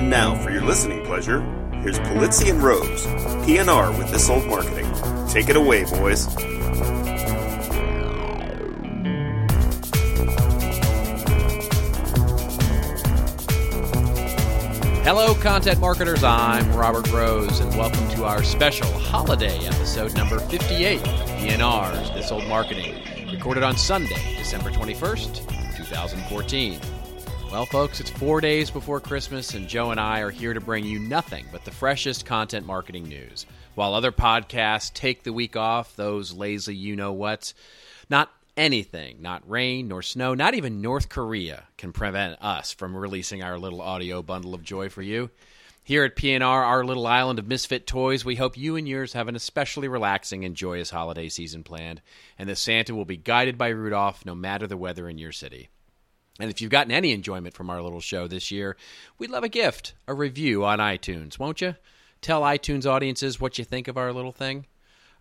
And now, for your listening pleasure, here's Polizzi and Rose, PNR with This Old Marketing. Take it away, boys. Hello, content marketers. I'm Robert Rose, and welcome to our special holiday episode number 58 of PNR's This Old Marketing, recorded on Sunday, December 21st, 2014. Well, folks, it's four days before Christmas, and Joe and I are here to bring you nothing but the freshest content marketing news. While other podcasts take the week off, those lazy you know whats, not anything, not rain nor snow, not even North Korea, can prevent us from releasing our little audio bundle of joy for you. Here at PNR, our little island of misfit toys, we hope you and yours have an especially relaxing and joyous holiday season planned, and that Santa will be guided by Rudolph no matter the weather in your city. And if you've gotten any enjoyment from our little show this year, we'd love a gift, a review on iTunes, won't you? Tell iTunes audiences what you think of our little thing.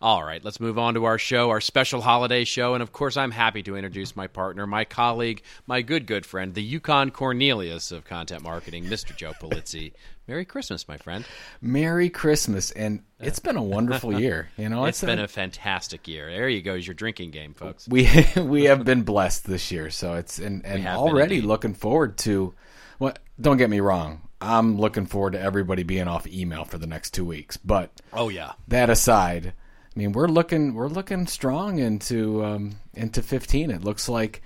All right, let's move on to our show, our special holiday show. And of course, I'm happy to introduce my partner, my colleague, my good, good friend, the Yukon Cornelius of content marketing, Mr. Joe Polizzi. Merry Christmas, my friend. Merry Christmas. And it's been a wonderful year. You know, it's, it's been a, a fantastic year. There you go, is your drinking game, folks. We we have been blessed this year. So it's and, and already looking forward to well, don't get me wrong. I'm looking forward to everybody being off email for the next two weeks. But oh yeah, that aside, I mean, we're looking we're looking strong into um, into 15. It looks like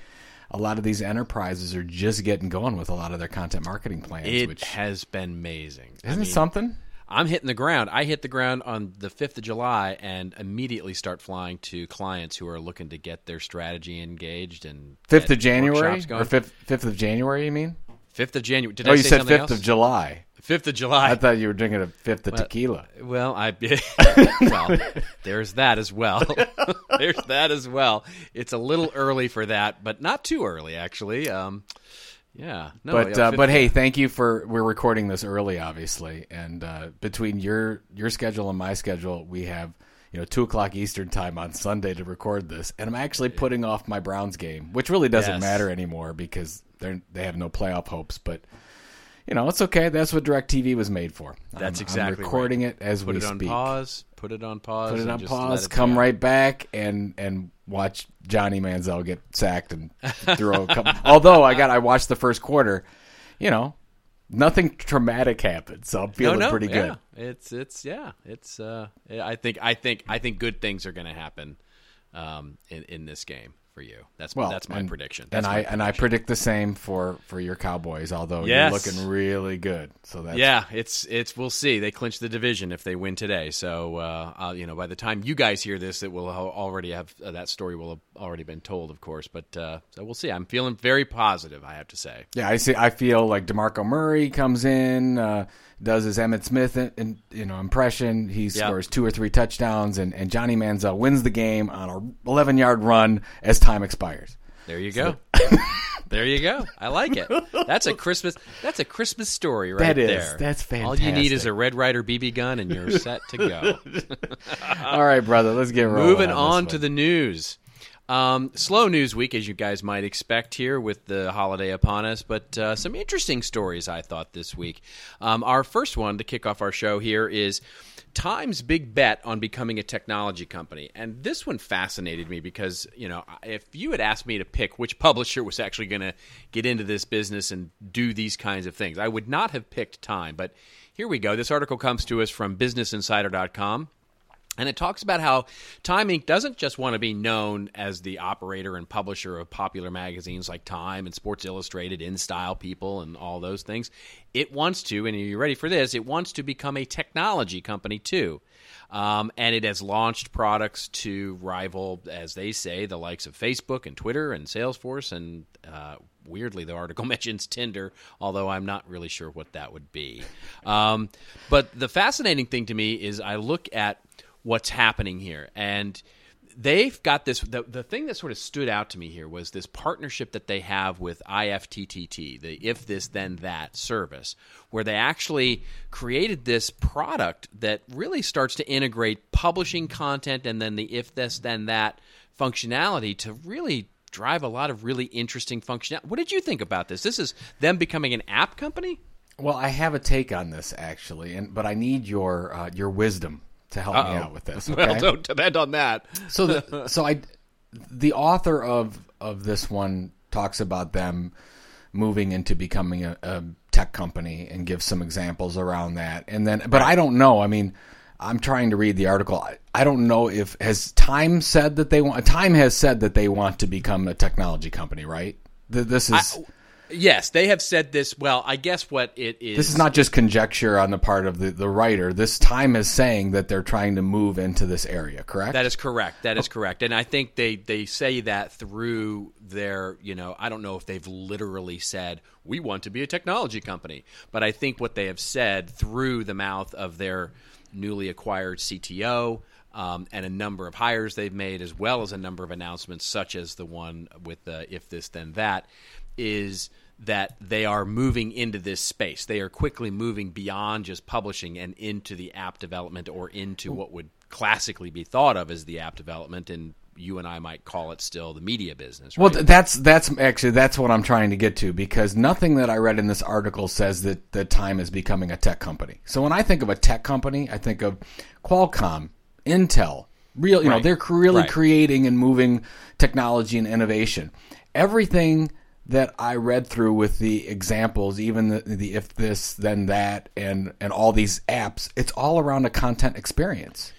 a lot of these enterprises are just getting going with a lot of their content marketing plans. It which has been amazing. Isn't I mean, something? I'm hitting the ground. I hit the ground on the 5th of July and immediately start flying to clients who are looking to get their strategy engaged and 5th of January or 5th, 5th of January, you mean? 5th of January. Did oh, I you said 5th else? of July. Fifth of July. I thought you were drinking a fifth of well, tequila. Well, I well, there's that as well. there's that as well. It's a little early for that, but not too early actually. Um, yeah, no, but uh, but hey, thank you for we're recording this early, obviously, and uh, between your your schedule and my schedule, we have you know two o'clock Eastern time on Sunday to record this, and I'm actually putting off my Browns game, which really doesn't yes. matter anymore because they they have no playoff hopes, but you know, it's okay. That's what DirecTV was made for. That's I'm, exactly I'm recording right. it as put we it on speak. Pause. Put it on pause. Put it on pause. It come right back and and watch Johnny Manziel get sacked and throw a couple. Although I got I watched the first quarter, you know, nothing traumatic happened, so I'm feeling no, no, pretty yeah. good. It's it's yeah, it's uh, I think I think I think good things are going to happen um, in in this game for you. That's well, that's my and, prediction. That's and I prediction. and I predict the same for for your Cowboys. Although yes. you're looking really good, so that's yeah. It's it's we'll see. They clinch the division if they win today. So uh, uh, you know, by the time you guys hear this, it will already have uh, that story will have already been told, of course. But uh, so we'll see. I'm feeling very positive. I have to say. Yeah, I see. I feel like Demarco Murray comes in uh, does his Emmitt Smith in, in, you know impression. He scores yep. two or three touchdowns, and, and Johnny Manziel wins the game on a 11 yard run as time expires. There you go. So. there you go. I like it. That's a Christmas. That's a Christmas story right that is, there. That's fantastic. All you need is a Red Ryder BB gun, and you're set to go. All right, brother. Let's get rolling. Moving on, on to the news. Um, slow news week, as you guys might expect here with the holiday upon us, but uh, some interesting stories I thought this week. Um, our first one to kick off our show here is Time's big bet on becoming a technology company. And this one fascinated me because, you know, if you had asked me to pick which publisher was actually going to get into this business and do these kinds of things, I would not have picked Time. But here we go. This article comes to us from BusinessInsider.com. And it talks about how Time Inc. doesn't just want to be known as the operator and publisher of popular magazines like Time and Sports Illustrated, InStyle People, and all those things. It wants to, and are you ready for this? It wants to become a technology company too. Um, and it has launched products to rival, as they say, the likes of Facebook and Twitter and Salesforce. And uh, weirdly, the article mentions Tinder, although I'm not really sure what that would be. Um, but the fascinating thing to me is I look at what's happening here. And they've got this the, the thing that sort of stood out to me here was this partnership that they have with IFTTT, the if this then that service, where they actually created this product that really starts to integrate publishing content and then the if this then that functionality to really drive a lot of really interesting functionality. What did you think about this? This is them becoming an app company? Well, I have a take on this actually, and but I need your uh, your wisdom to help me Uh-oh. out with this. Well, don't depend on that. so the, so I the author of of this one talks about them moving into becoming a, a tech company and gives some examples around that and then but I don't know I mean I'm trying to read the article I, I don't know if has time said that they want time has said that they want to become a technology company right Th- this is Yes, they have said this. Well, I guess what it is. this is not just conjecture on the part of the, the writer this time is saying that they're trying to move into this area correct That is correct. That is correct. And I think they, they say that through their, you know, I don't know if they've literally said, we want to be a technology company. But I think what they have said through the mouth of their newly acquired CTO um, and a number of hires they've made, as well as a number of announcements, such as the one with the if this, then that, is that they are moving into this space. They are quickly moving beyond just publishing and into the app development or into what would classically be thought of as the app development and you and I might call it still the media business. Well, right? th- that's that's actually that's what I'm trying to get to because nothing that I read in this article says that the Time is becoming a tech company. So when I think of a tech company, I think of Qualcomm, Intel, real. You know, they're really Right. creating and moving technology and innovation. Everything that I read through with the examples, even the, the if this then that, and and all these apps, it's all around a content experience.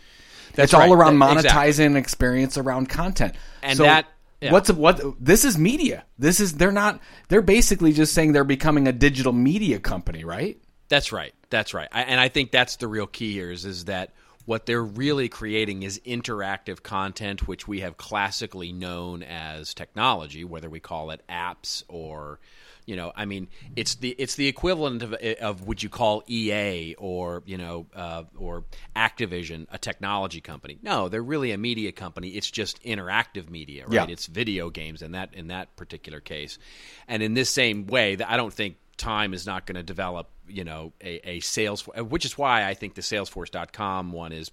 That's it's all right. around monetizing exactly. an experience around content. And So that- yeah. what's what this is media. This is they're not they're basically just saying they're becoming a digital media company, right? That's right. That's right. I, and I think that's the real key here is, is that what they're really creating is interactive content, which we have classically known as technology, whether we call it apps or, you know, I mean, it's the it's the equivalent of of what you call EA or you know uh, or Activision, a technology company. No, they're really a media company. It's just interactive media, right? Yeah. It's video games in that in that particular case, and in this same way, that I don't think time is not going to develop you know a, a sales which is why i think the salesforce.com one is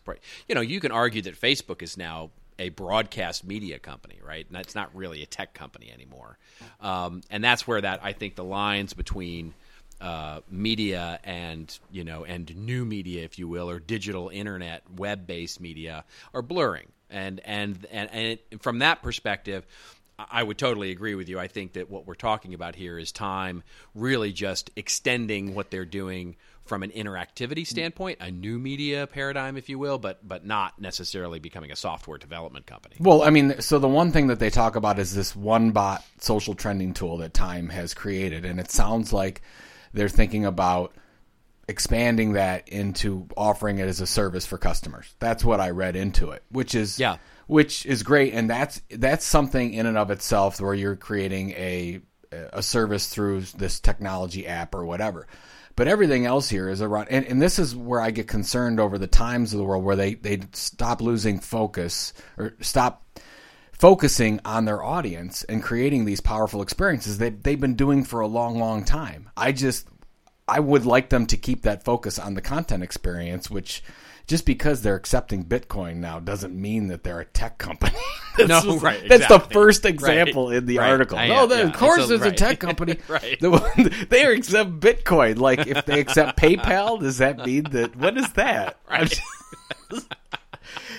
you know you can argue that facebook is now a broadcast media company right? And that's not really a tech company anymore. Um, and that's where that i think the lines between uh, media and you know and new media if you will or digital internet web-based media are blurring. And and and, and it, from that perspective I would totally agree with you. I think that what we're talking about here is time really just extending what they're doing from an interactivity standpoint, a new media paradigm, if you will, but but not necessarily becoming a software development company. Well, I mean, so the one thing that they talk about is this one bot social trending tool that Time has created, and it sounds like they're thinking about expanding that into offering it as a service for customers. That's what I read into it, which is Yeah. Which is great, and that's that's something in and of itself where you're creating a a service through this technology app or whatever. But everything else here is around, and, and this is where I get concerned over the times of the world where they they stop losing focus or stop focusing on their audience and creating these powerful experiences that they've been doing for a long, long time. I just I would like them to keep that focus on the content experience, which just because they're accepting Bitcoin now doesn't mean that they're a tech company. that's No, just- right, That's the first example Right, in the right. article. I- no, yeah, yeah, of course it's a- there's a tech company. Right. The- they accept Bitcoin. Like if they accept PayPal, does that mean that what is that? Right.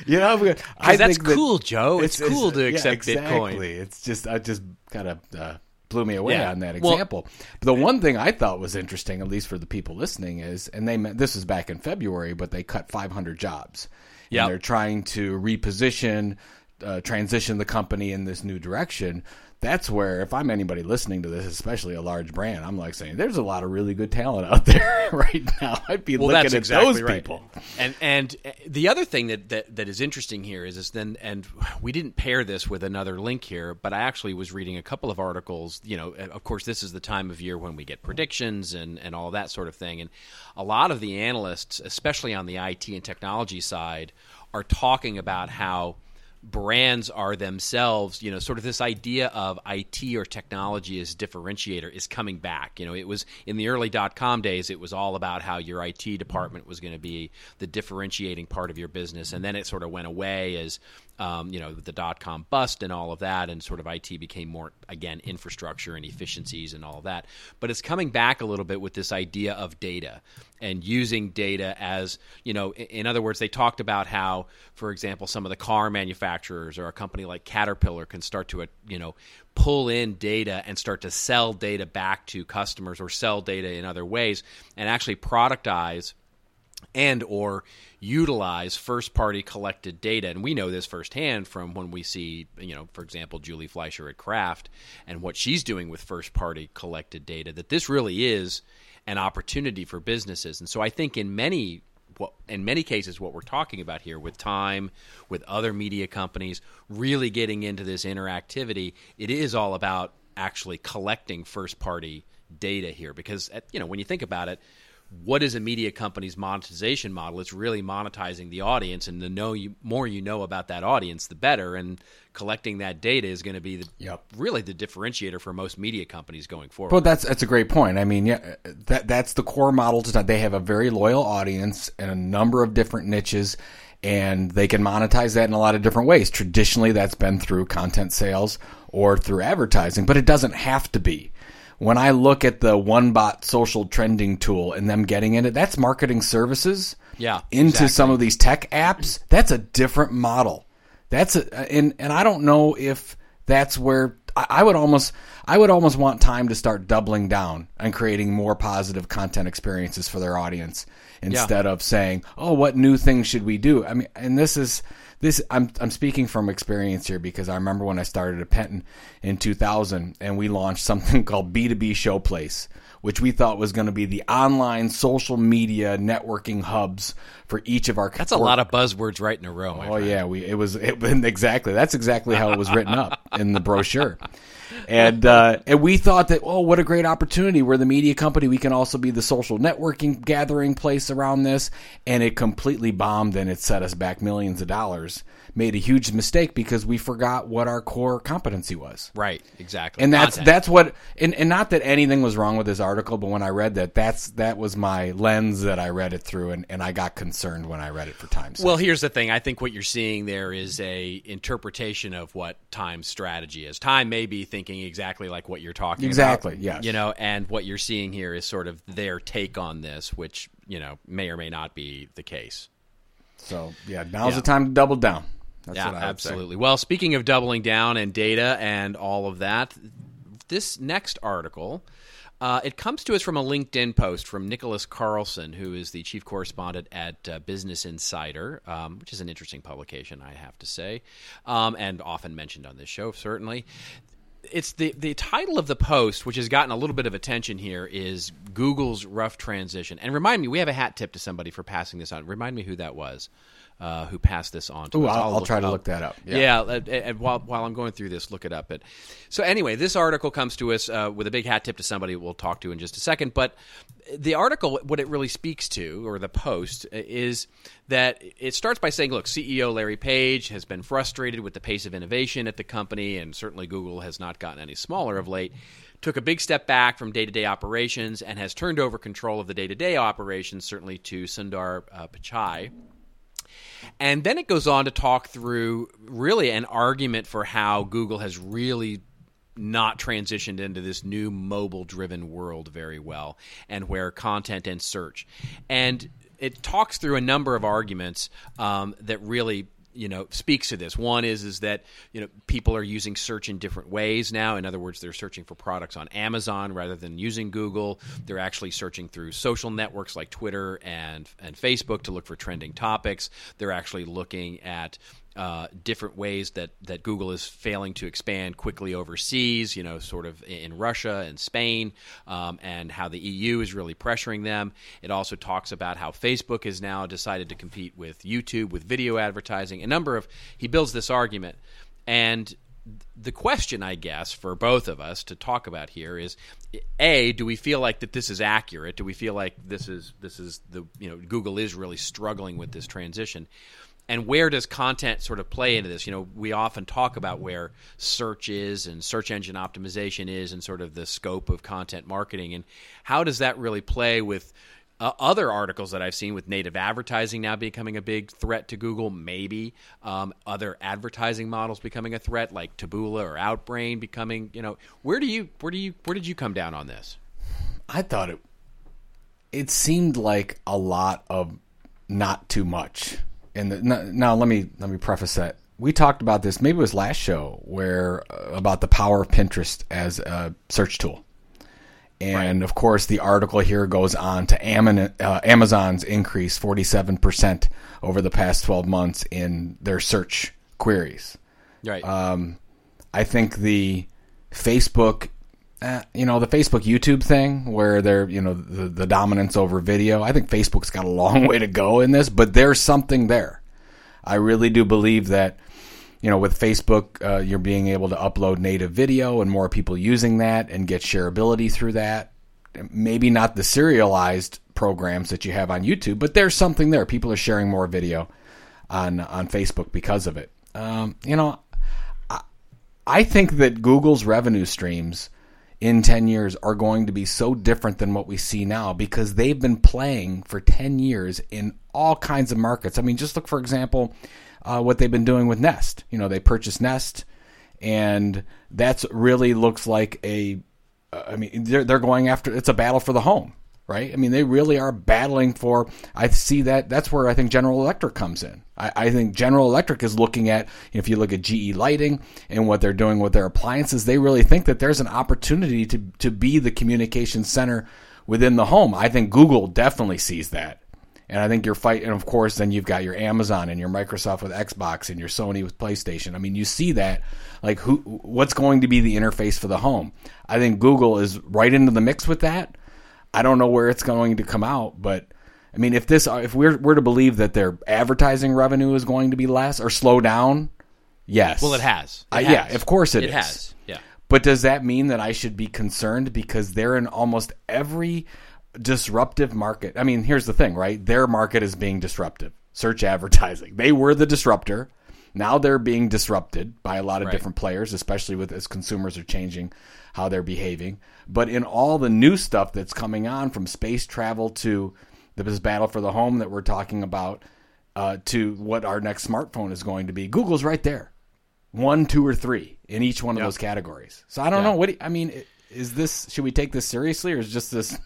You know, I'm- I that's think that cool, Joe. It's cool to accept yeah, Bitcoin. It's just I just kind of uh, blew me away Yeah. on that example. but the one thing I thought was interesting, at least for the people listening, is and they meant this was back in February, but they cut 500 jobs. Yeah, they're trying to reposition, uh, transition the company in this new direction. That's where, if I'm anybody listening to this, especially a large brand, I'm like saying, "There's a lot of really good talent out there right now." I'd be well, looking at exactly those right. people. And and uh, the other thing that, that that is interesting here is is then and we didn't pair this with another link here, but I actually was reading a couple of articles. You know, of course, this is the time of year when we get predictions and and all that sort of thing, and a lot of the analysts, especially on the IT and technology side, are talking about how brands are themselves, you know, sort of this idea of IT or technology as differentiator is coming back. You know, it was in the early dot com days, it was all about how your IT department was going to be the differentiating part of your business. And then it sort of went away as, um, you know, the dot com bust and all of that, and sort of IT became more, again, infrastructure and efficiencies and all of that. But it's coming back a little bit with this idea of data and using data as, you know, in, other words, they talked about how, for example, some of the car manufacturers or a company like Caterpillar can start to, uh, you know, pull in data and start to sell data back to customers or sell data in other ways and actually productize and or utilize first party collected data. And we know this firsthand from when we see you know for example Julie Fleischer at Kraft and what she's doing with first party collected data that this really is an opportunity for businesses and so I think in many what in many cases what we're talking about here with time with other media companies really getting into this interactivity it is all about actually collecting first party data here because you know when you think about it what is a media company's monetization model? It's really monetizing the audience, and the know you, more you know about that audience, the better. And collecting that data is going to be the, yep. really the differentiator for most media companies going forward. But that's that's a great point. I mean, yeah, that that's the core model. To they have a very loyal audience and a number of different niches, and they can monetize that in a lot of different ways. Traditionally, that's been through content sales or through advertising, but it doesn't have to be when I look at the OneBot social trending tool and them getting in it, that's marketing services. Yeah, into exactly. some of these tech apps. That's a different model. That's a and and I don't know if that's where I would almost I would almost want time to start doubling down and creating more positive content experiences for their audience instead yeah. of saying, "Oh, what new things should we do?" I mean, and this is this I'm I'm speaking from experience here because I remember when I started at Penton in 2000 and we launched something called B2B Showplace, which we thought was going to be the online social media networking hubs for each of our. That's a lot of buzzwords right in a row. Oh yeah, we it was it, exactly that's exactly how it was written up in the brochure. And uh, and we thought that oh what a great opportunity we're the media company we can also be the social networking gathering place around this and it completely bombed and it set us back millions of dollars made a huge mistake because we forgot what our core competency was. Right, exactly. And that's Content. that's what and, and not that anything was wrong with this article, but when I read that, that's that was my lens that I read it through and, and I got concerned when I read it for Times. Well, here's the thing. I think what you're seeing there is a interpretation of what Time's strategy is. Time may be thinking exactly like what you're talking exactly, about. Exactly, yes. You know, and what you're seeing here is sort of their take on this, which, you know, may or may not be the case. So yeah, now's yeah. the time to double down. That's yeah, absolutely. Say. Well, speaking of doubling down and data and all of that, this next article. Uh, it comes to us from a LinkedIn post from Nicholas Carlson, who is the chief correspondent at uh, Business Insider, um, which is an interesting publication, I have to say, um, and often mentioned on this show, certainly. It's the the title of the post, which has gotten a little bit of attention here, is Google's rough transition. And remind me, we have a hat tip to somebody for passing this on. Remind me who that was uh, who passed this on to Ooh, us. I'll, I'll try to look that up. Yeah, yeah and, and while, while I'm going through this, look it up. But so anyway, this article comes to us uh, with a big hat tip to somebody we'll talk to in just a second. But the article, what it really speaks to, or the post, is that it starts by saying, look, CEO Larry Page has been frustrated with the pace of innovation at the company, and certainly Google has not gotten any smaller of late took a big step back from day to day operations and has turned over control of the day to day operations, certainly to Sundar uh, Pichai. And then it goes on to talk through really an argument for how Google has really not transitioned into this new mobile driven world very well and where content and search. And it talks through a number of arguments um, that really you know speaks to this. One is is that you know people are using search in different ways now. In other words, they're searching for products on Amazon rather than using Google. They're actually searching through social networks like Twitter and and Facebook to look for trending topics. They're actually looking at uh, different ways that, that Google is failing to expand quickly overseas, you know, sort of in Russia and Spain, um, and how the EU is really pressuring them. It also talks about how Facebook has now decided to compete with YouTube with video advertising. A number of, he builds this argument. And the question, I guess, for both of us to talk about here is: A, do we feel like that this is accurate? Do we feel like this is this is the you know Google is really struggling with this transition? And where does content sort of play into this? You know, we often talk about where search is and search engine optimization is and sort of the scope of content marketing and how does that really play with Uh, other articles that I've seen with native advertising now becoming a big threat to Google, maybe um, other advertising models becoming a threat, like Taboola or Outbrain becoming. You know, where do you where do you where did you come down on this? I thought it. It seemed like a lot of not too much. And now let me let me preface that we talked about this. Maybe it was last show where uh, about the power of Pinterest as a search tool. And right. of course, the article here goes on to uh, Amazon's increase 47% over the past 12 months in their search queries. Right. Um, I think the Facebook, uh, you know, the Facebook YouTube thing where they're, you know, the, the dominance over video, I think Facebook's got a long way to go in this, but there's something there. I really do believe that you know, with Facebook, uh, you're being able to upload native video and more people using that and get shareability through that. Maybe not the serialized programs that you have on YouTube, but there's something there. People are sharing more video on on Facebook because of it. Um, you know, I, I think that Google's revenue streams in 10 years are going to be so different than what we see now because they've been playing for 10 years in all kinds of markets. I mean, just look, for example, uh, what they've been doing with Nest. You know, they purchased Nest, and that's really looks like a. Uh, I mean, they're they're going after. It's a battle for the home, right? I mean, they really are battling for. I see that. That's where I think General Electric comes in. I, I think General Electric is looking at. If you look at GE Lighting and what they're doing with their appliances, they really think that there's an opportunity to to be the communication center within the home. I think Google definitely sees that. And I think you're fighting, of course, then you've got your Amazon and your Microsoft with Xbox and your Sony with PlayStation. I mean, you see that, like, who, what's going to be the interface for the home? I think Google is right into the mix with that. I don't know where it's going to come out, but I mean, if this, if we're, we're to believe that their advertising revenue is going to be less or slow down, yes. Well, it has. It uh, has. Yeah, of course it, it is. has. Yeah. But does that mean that I should be concerned because they're in almost every disruptive market. I mean, here's the thing, right? Their market is being disruptive. Search advertising. They were the disruptor. Now they're being disrupted by a lot of right. different players, especially with as consumers are changing how they're behaving. But in all the new stuff that's coming on, from space travel to this battle for the home that we're talking about, uh, to what our next smartphone is going to be, Google's right there, one, two, or three in each one of yep. those categories. So I don't know what do you, I mean. Is this should we take this seriously or is just this?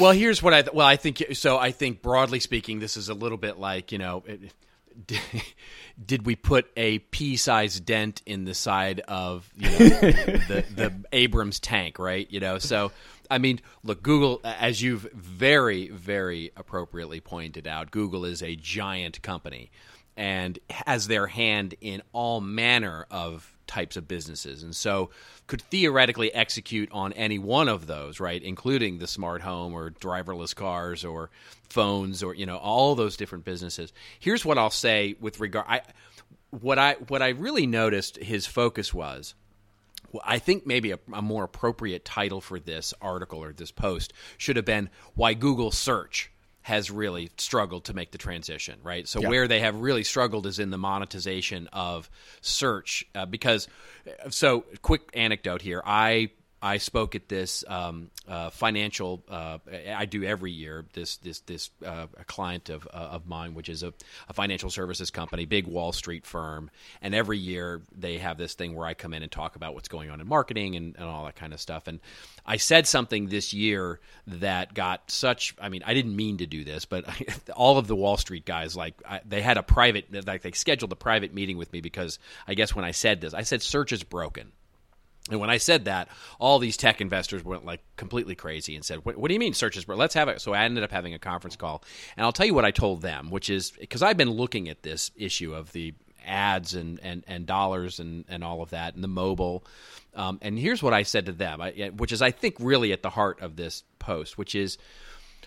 Well, here's what I th- well I think so. I think broadly speaking, this is a little bit like you know. It, did we put a pea-sized dent in the side of you know, the the Abrams tank, right? You know, so I mean, look, Google, as you've very very appropriately pointed out, Google is a giant company and has their hand in all manner of types of businesses, and so could theoretically execute on any one of those, right? Including the smart home or driverless cars or phones or you know all those different businesses. Here's what I'll say with regard I what I what I really noticed his focus was I think maybe a, a, more appropriate title for this article or this post should have been why Google search has really struggled to make the transition, right? So yep. where they have really struggled is in the monetization of search, uh, because. So, quick anecdote here: I I spoke at this um, uh, financial. Uh, I do every year. This this this uh, a client of uh, of mine, which is a, a, financial services company, big Wall Street firm, and every year they have this thing where I come in and talk about what's going on in marketing and, and all that kind of stuff. And I said something this year that got such. I mean, I didn't mean to do this, but I, all of the Wall Street guys, like I, they had a private, like they scheduled a private meeting with me because I guess when I said this, I said search is broken. And when I said that, all these tech investors went like completely crazy and said, "What, what do you mean searches? Let's have it." So I ended up having a conference call, and I'll tell you what I told them, which is because I've been looking at this issue of the ads and and, and dollars and and all of that and the mobile. Um, and here's what I said to them, which is I think really at the heart of this post, which is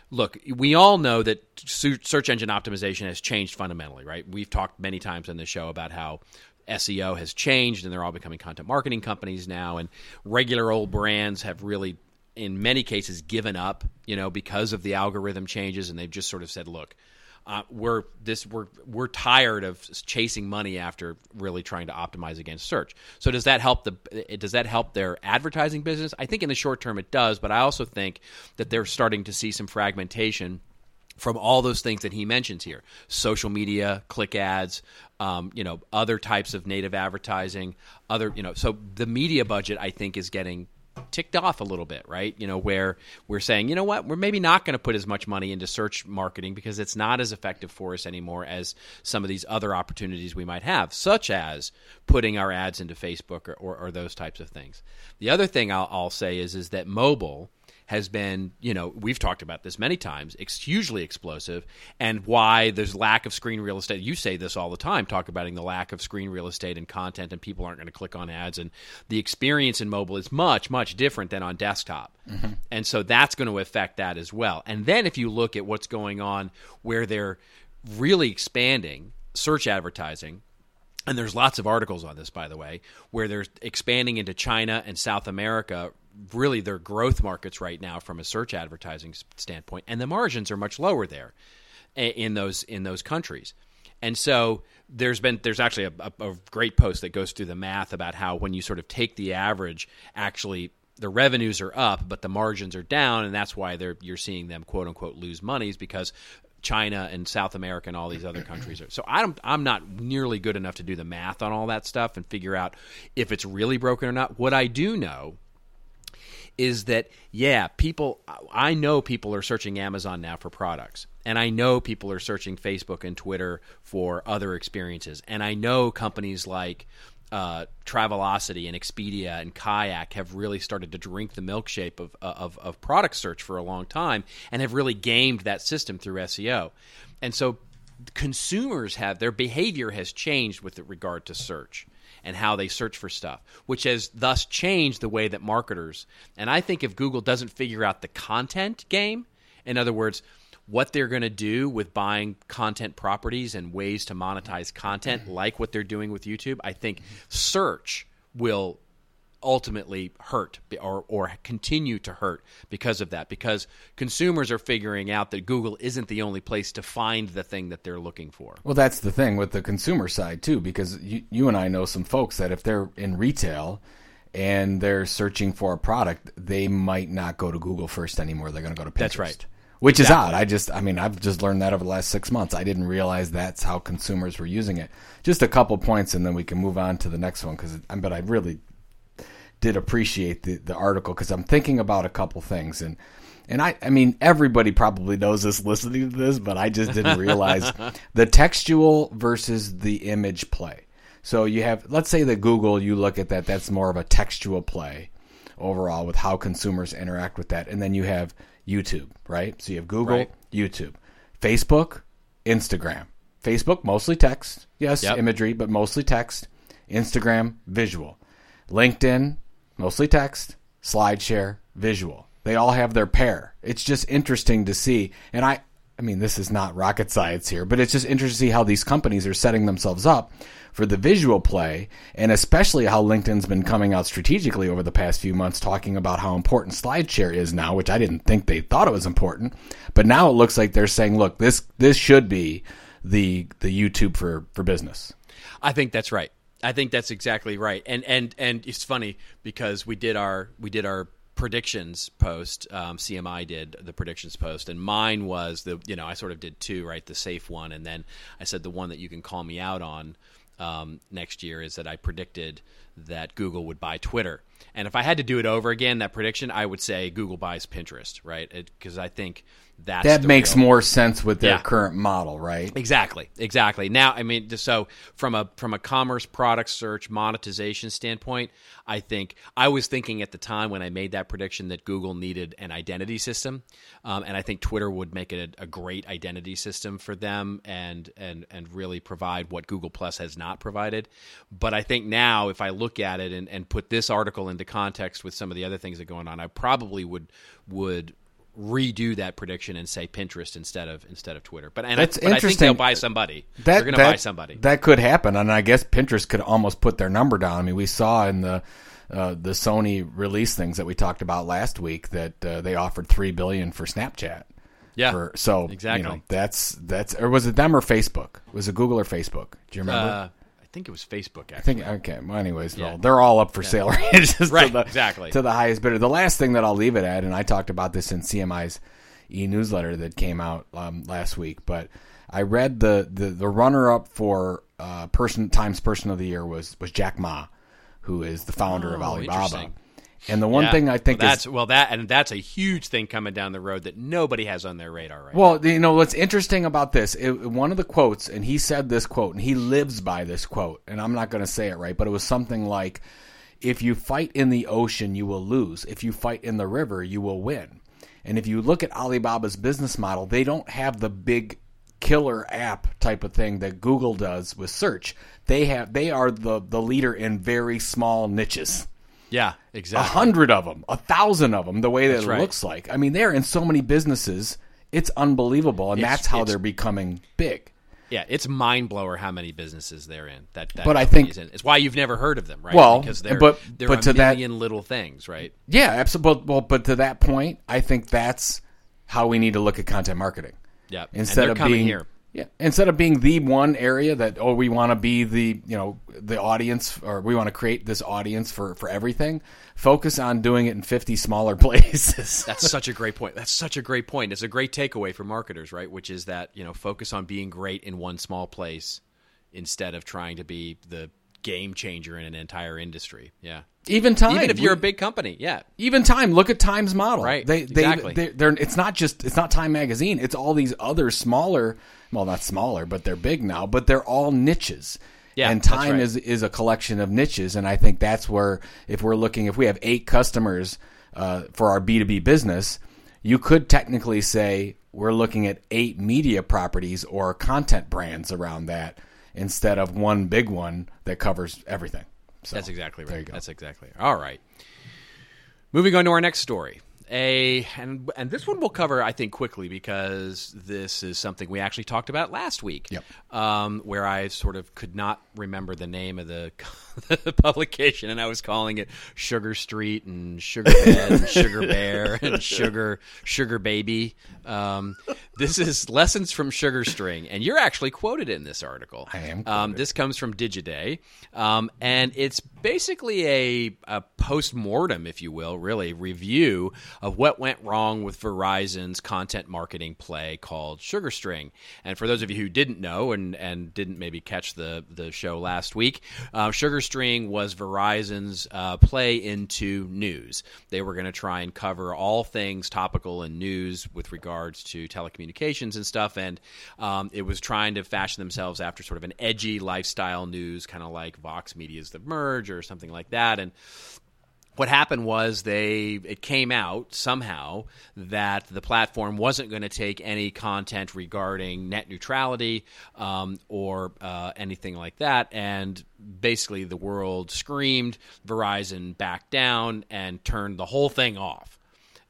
look, we all know that search engine optimization has changed fundamentally, right? We've talked many times on this show about how SEO has changed and they're all becoming content marketing companies now. And regular old brands have really, in many cases, given up, you know, because of the algorithm changes. And they've just sort of said, look, uh, we're this we're we're tired of chasing money after really trying to optimize against search. So does that help the does that help their advertising business? I think in the short term it does, but I also think that they're starting to see some fragmentation from all those things that he mentions here social media click ads um, you know other types of native advertising other you know so the media budget i think is getting ticked off a little bit right? You know where we're saying you know what we're maybe not going to put as much money into search marketing because it's not as effective for us anymore as some of these other opportunities we might have such as putting our ads into facebook or, or, or those types of things. The other thing I'll, I'll say is is that mobile has been, you know, we've talked about this many times, it's hugely explosive, and why there's lack of screen real estate. You say this all the time, talk about the lack of screen real estate and content, and people aren't going to click on ads. And the experience in mobile is much, much different than on desktop. Mm-hmm. And so that's going to affect that as well. And then if you look at what's going on where they're really expanding search advertising, and there's lots of articles on this, by the way, where they're expanding into China and South America really their growth markets right now from a search advertising standpoint, and the margins are much lower there in those in those countries. And so there's been there's actually a, a, great post that goes through the math about how when you sort of take the average, actually the revenues are up, but the margins are down, and that's why they're you're seeing them quote unquote lose monies because China and South America and all these other countries are. So I'm I'm not nearly good enough to do the math on all that stuff and figure out if it's really broken or not. What I do know is that yeah, people I know people are searching Amazon now for products. And I know people are searching Facebook and Twitter for other experiences. And I know companies like uh, Travelocity and Expedia and Kayak have really started to drink the milkshake of, of, of product search for a long time and have really gamed that system through SEO. And so consumers have their behavior has changed with regard to search and how they search for stuff, which has thus changed the way that marketers. And I think if Google doesn't figure out the content game, in other words, what they're going to do with buying content properties and ways to monetize content, like what they're doing with YouTube, I think search will ultimately hurt or, or continue to hurt because of that because consumers are figuring out that google isn't the only place to find the thing that they're looking for well that's the thing with the consumer side too because you, you and i know some folks that if they're in retail and they're searching for a product they might not go to google first anymore they're going to go to pinterest that's right which exactly. is odd. I just, I mean, I've just learned that over the last six months. I didn't realize that's how consumers were using it. Just a couple points, and then we can move on to the next one. Because, but I really did appreciate the, the article because I'm thinking about a couple things and and I I mean everybody probably knows this listening to this, but I just didn't realize the textual versus the image play. So you have let's say that Google you look at that that's more of a textual play overall with how consumers interact with that and then you have YouTube, right? So you have Google, right. YouTube, Facebook, Instagram. Facebook mostly text, yes, yep. imagery, but mostly text. Instagram visual. LinkedIn mostly text, SlideShare, visual. They all have their pair. It's just interesting to see. And I, I mean, this is not rocket science here, but it's just interesting to see how these companies are setting themselves up for the visual play, and especially how LinkedIn's been coming out strategically over the past few months, talking about how important SlideShare is now, which I didn't think they thought it was important, but now it looks like they're saying, look, this this should be the the YouTube for for business. I think that's right. I think that's exactly right. And and and it's funny because we did our we did our predictions post. Um, CMI did the predictions post, and mine was the you know I sort of did two right, the safe one, and then I said the one that you can call me out on um, next year is that I predicted that Google would buy Twitter. And if I had to do it over again, that prediction, I would say Google buys Pinterest, right? Because I think that's that makes real. more sense with their yeah. current model, right? Exactly, exactly. Now, I mean, so from a from a commerce product search monetization standpoint, I think I was thinking at the time when I made that prediction that Google needed an identity system, um, and I think Twitter would make it a, a, great identity system for them and and and really provide what Google Plus has not provided. But I think now, if I look at it and, and put this article into context with some of the other things that are going on, I probably would would redo that prediction and say Pinterest instead of instead of Twitter. But and That's I, but interesting. I think they'll buy somebody. That, They're going to buy somebody. That could happen, and I guess Pinterest could almost put their number down. I mean, we saw in the uh, the Sony release things that we talked about last week that uh, they offered three billion for Snapchat. Yeah. For, so exactly. You know, that's that's or was it them or Facebook? Was it Google or Facebook? Do you remember? Uh, think it was Facebook. Actually. I think okay. Well, anyways, yeah. well, they're all up for yeah. sale right? right to the, exactly to the highest bidder. The last thing that I'll leave it at, and I talked about this in CMI's e newsletter that came out um, last week. But I read the the, the runner up for uh, person Times Person of the Year was was Jack Ma, who is the founder of Oh, Alibaba. And the one Yeah. thing I think well, is that's well that and that's a huge thing coming down the road that nobody has on their radar right. Well, you know what's interesting about this? It, one of the quotes, and he said this quote, and he lives by this quote, and I'm not going to say it right, but it was something like, "If you fight in the ocean, you will lose. If you fight in the river, you will win." And if you look at Alibaba's business model, they don't have the big killer app type of thing that Google does with search. They have they are the the leader in very small niches yeah, exactly. a hundred of them, a thousand of them, the way that That's it right. looks like. I mean, they're in so many businesses. It's unbelievable, and It's- that's how they're becoming big. Yeah, it's mind blower how many businesses they're in. That, that But I think- in. it's why you've never heard of them, right? Well, because they're but- they're but a to that- million little things, right? Yeah, absolutely. Well, but to that point, I think that's how we need to look at content marketing. Yeah, and Instead they're of coming being here. Yeah, instead of being the one area that oh we want to be the you know the audience or we want to create this audience for for everything. Focus on doing it in fifty smaller places. That's such a great point. That's such a great point. It's a great takeaway for marketers, right? Which is that you know focus on being great in one small place instead of trying to be the game changer in an entire industry. Yeah, even time, even if you're we- a big company, yeah, even time. Look at time's model. Right, they they exactly. they they're it's not just it's not time magazine. It's all these other smaller well not smaller but they're big now but they're all niches. Yeah, and time right. is is a collection of niches and i think that's where if we're looking if we have eight customers uh, for our b2b business you could technically say we're looking at eight media properties or content brands around that instead of one big one that covers everything so That's exactly right. there you go. That's exactly right. All right. Moving on to our next story. A and and this one we'll cover I think quickly because this is something we actually talked about last week. Yep. Um, where I sort of could not remember the name of the, the publication and I was calling it Sugar Street and Sugar Bed and Sugar Bear and Sugar Sugar Baby. Um, this is lessons from SugarString and you're actually quoted in this article. I am Um, this comes from Digiday, um, and it's basically a, a post mortem, if you will, really review of what went wrong with Verizon's content marketing play called SugarString. And for those of you who didn't know and, and didn't maybe catch the the show last week, uh, SugarString was Verizon's uh, play into news. They were going to try and cover all things topical and news with regards to telecommunications and stuff, and um, it was trying to fashion themselves after sort of an edgy lifestyle news, kind of like Vox Media's The Verge or something like that, and what happened was they it came out somehow that the platform wasn't going to take any content regarding net neutrality um, or uh, anything like that. And basically the world screamed verizon backed down and turned the whole thing off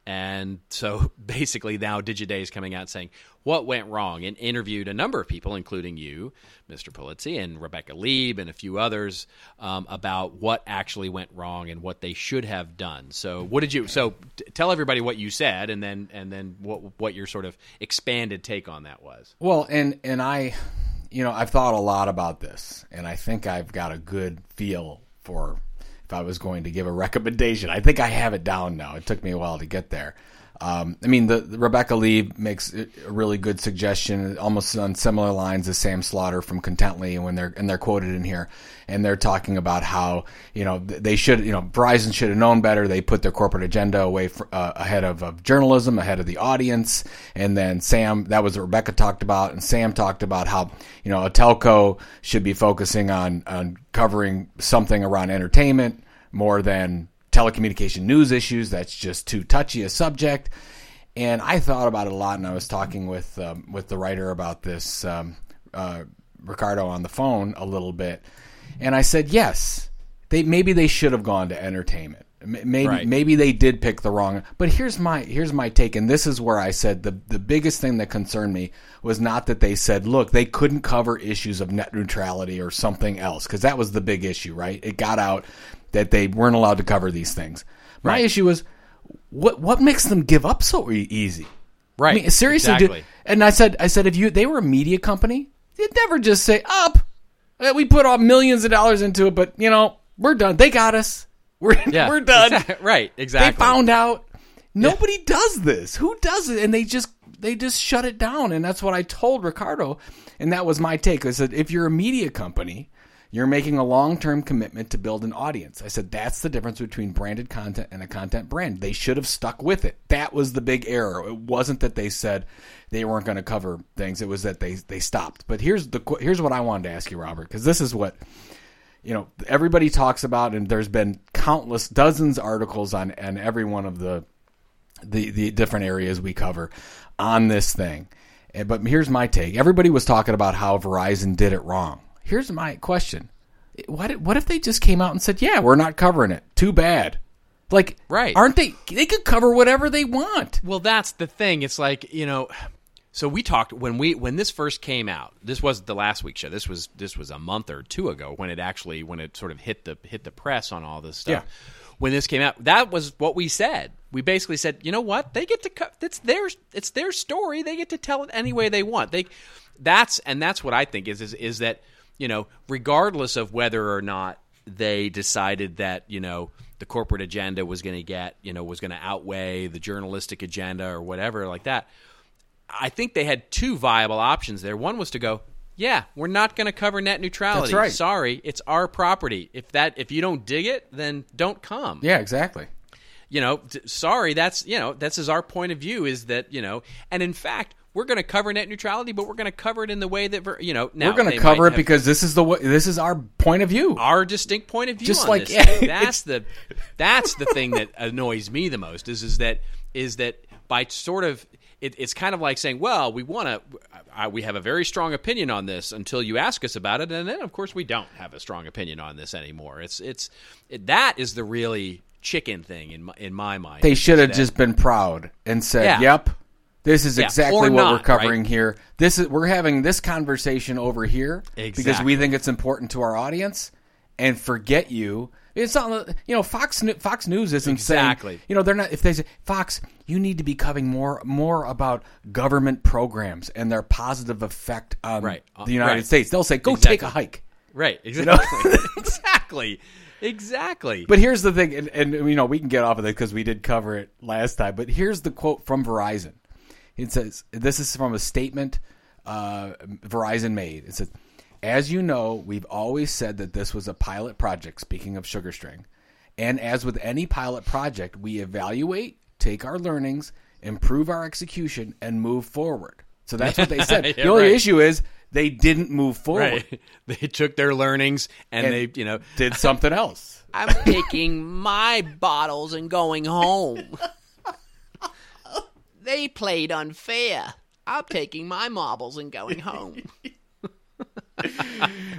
and so basically now Digiday is coming out saying what went wrong and interviewed a number of people, including you, Mr. Polizzi, and Rebecca Lieb and a few others um, about what actually went wrong and what they should have done. So what did you? So t- tell everybody what you said, and then and then what what your sort of expanded take on that was. Well, and and I, you know, I've thought a lot about this, and I think I've got a good feel for if I was going to give a recommendation. I think I have it down now. It took me a while to get there. Um, I mean, the, the Rebecca Lieb makes a really good suggestion, almost on similar lines as Sam Slaughter from Contently, when they're and they're quoted in here, and they're talking about how you know they should, you know, Verizon should have known better. They put their corporate agenda away fr- uh, ahead of, of journalism, ahead of the audience, and then Sam, that was what Rebecca talked about, and Sam talked about how you know a telco should be focusing on on covering something around entertainment more than telecommunication news issues. That's just too touchy a subject. And I thought about it a lot, and I was talking with um, with the writer about this, um, uh, Ricardo, on the phone a little bit, and I said, yes, they maybe they should have gone to entertainment. Maybe Right. maybe they did pick the wrong. But here's my here's my take, and this is where I said the the biggest thing that concerned me was not that they said, look, they couldn't cover issues of net neutrality or something else, because that was the big issue, right? It got out that they weren't allowed to cover these things. My Right. issue was what what makes them give up so e- easy? Right. I mean, seriously, dude. Exactly. And I said, I said, if you they were a media company, they'd never just say up. Uh, We put all millions of dollars into it, but you know we're done. They got us. We're Yeah, we're done. exact- right. Exactly. They found out. Nobody does this. Who does it? And they just they just shut it down. And that's what I told Ricardo, and that was my take. I said, if you're a media company, you're making a long term commitment to build an audience. I said that's the difference between branded content and a content brand. They should have stuck with it. That was the big error. It wasn't that they said they weren't going to cover things. It was that they they stopped. But here's the here's what I wanted to ask you, Robert, because this is what you know everybody talks about, and there's been countless dozens articles on and every one of the the the different areas we cover on this thing. But here's my take. Everybody was talking about how Verizon did it wrong. Here's my question. What what if they just came out and said, "Yeah, we're not covering it. Too bad." Like, Right. Aren't they they could cover whatever they want. Well, that's the thing. It's like you know. So we talked when we when this first came out. This wasn't the last week show. This was this was a month or two ago when it actually when it sort of hit the hit the press on all this stuff. Yeah. When this came out, that was what we said. We basically said, you know what? They get to cut. It's their it's their story. They get to tell it any way they want. They that's and that's what I think is is is that you know regardless of whether or not they decided that you know the corporate agenda was going to get you know was going to outweigh the journalistic agenda or whatever like that i think they had two viable options there one was to go yeah we're not going to cover net neutrality That's right. sorry it's our property if that if you don't dig it then don't come Yeah, exactly. You know t- sorry that's you know this is our point of view is that you know and in fact we're going to cover net neutrality but we're going to cover it in the way that ver- you know now We're going to cover it because this is the way, this is our point of view. our distinct point of view Just on like- yeah, that's the that's the thing that annoys me the most is is that is that by sort of it, it's kind of like saying well we want to we have a very strong opinion on this until you ask us about it and then of course we don't have a strong opinion on this anymore it's it's it, that is the really chicken thing in my, in my mind They should have just been proud and said, Yeah. "Yep, this is Yeah, exactly or what not, we're covering right? here. This is we're having this conversation over here because we think it's important to our audience." And forget you. It's not, you know, Fox Fox News isn't Exactly. saying, you know, they're not. If they say Fox, you need to be covering more more about government programs and their positive effect on Right. The United right. States. They'll say, go Exactly. take a hike. right exactly exactly exactly But here's the thing, and, and you know we can get off of it because we did cover it last time. But here's the quote from Verizon. It says, "This is from a statement uh, Verizon made. It says, as you know, we've always said that this was a pilot project. Speaking of SugarString, and as with any pilot project, we evaluate, take our learnings, improve our execution, and move forward. So that's what they said. Yeah, the only right. issue is they didn't move forward. right they took their learnings and, And they you know Did something else. I'm taking my bottles and going home. they played unfair. I'm taking my marbles and going home.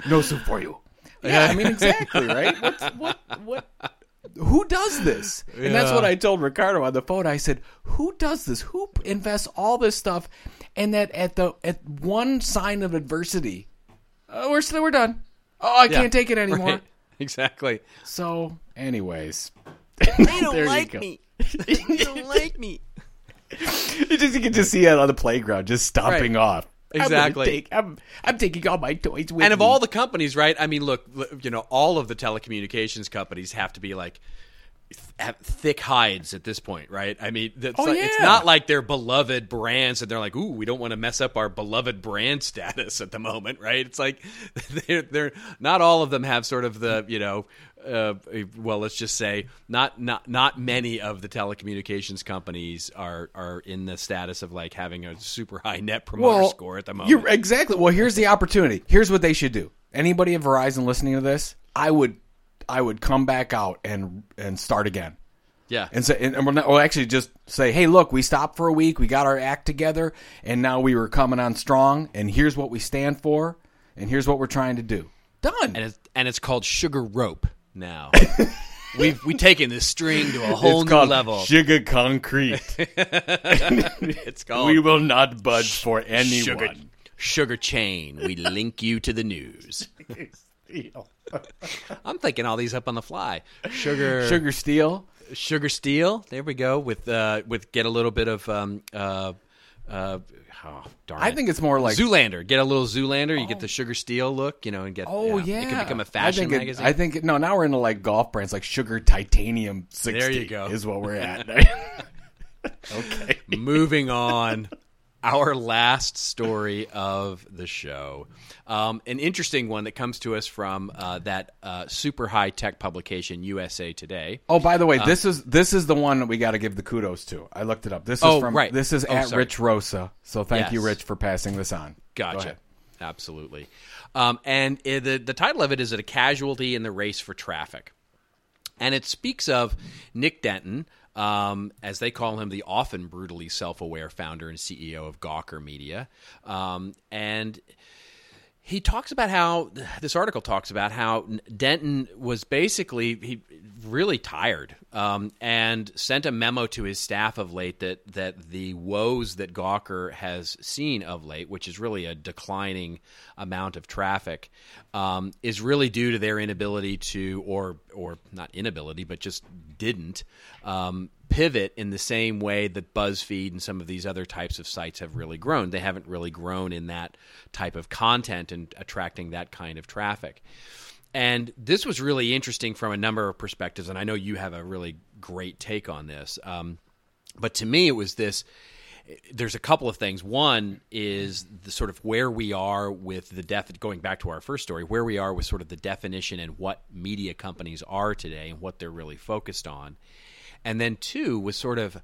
no soup for you. Yeah, I mean exactly right. What what what? Who does this? And that's what I told Ricardo on the phone. I said, "Who does this? Who invests all this stuff?" And that at the at one sign of adversity, oh, we're still we're done. Oh, I can't take it anymore. Right. Exactly. So, anyways, They don't like me. They don't like me. you just you can just see it on the playground, just stomping Right. off. I'm, Exactly. take, I'm I'm taking all my toys with And of me. all the companies, right? I mean, look, you know, all of the telecommunications companies have to be like thick hides at this point, right? I mean, it's, Oh, like- it's not like they're beloved brands and they're like, "Ooh, we don't want to mess up our beloved brand status at the moment," right? It's like they're they're not all of them have sort of the, you know, uh, well, let's just say not not not many of the telecommunications companies are are in the status of like having a super high net promoter score at the moment. You're exactly. Well, here's the opportunity. Here's what they should do. Anybody at Verizon listening to this, I would, I would come back out and and start again. yeah. And say, and, and we're not, well, actually, just say, hey, look, we stopped for a week, we got our act together, and now we were coming on strong, and here's what we stand for, and here's what we're trying to do. Done. and it's and it's called sugar rope now. We've we taken this string to a whole it's new called level. sugar concrete. it's called we will not budge for anyone. sugar sugar chain. We link you to the news. I'm thinking all these up on the fly. Sugar Sugar steel. sugar steel. There we go. With uh with get a little bit of um uh uh oh, darn I it. think it's more like Zoolander. Get a little Zoolander. You get the sugar steel look, you know, and get. Oh yeah, it could become a fashion think it- magazine. I think no. Now we're into like golf brands, like Sugar Titanium sixty. There you go. Is what we're at. Okay. Moving on. Our last story of the show. Um, an interesting one that comes to us from uh, that uh, super high tech publication, USA Today. Oh, by the way, this is this is the one that we got to give the kudos to. I looked it up. This is Oh, from right. this is Oh, at sorry. Rich Rosa. So thank you, Rich, for passing this on. Gotcha. ahead. Absolutely. Um, and uh, the the title of it is "A Casualty in the Race for Traffic," and it speaks of Nick Denton, um, as they call him, the often brutally self-aware founder and CEO of Gawker Media, um, and he talks about how this article talks about how Denton was basically he really tired um, and sent a memo to his staff of late that that the woes that Gawker has seen of late, which is really a declining amount of traffic, um, is really due to their inability to or or not inability, but just didn't um, pivot in the same way that BuzzFeed and some of these other types of sites have really grown. They haven't really grown in that type of content and attracting that kind of traffic. And this was really interesting from a number of perspectives, and I know you have a really great take on this. Um, but to me, it was this. There's a couple of things. One is the sort of where we are with the def. Going back to our first story, where we are with sort of the definition and what media companies are today and what they're really focused on. And then two was sort of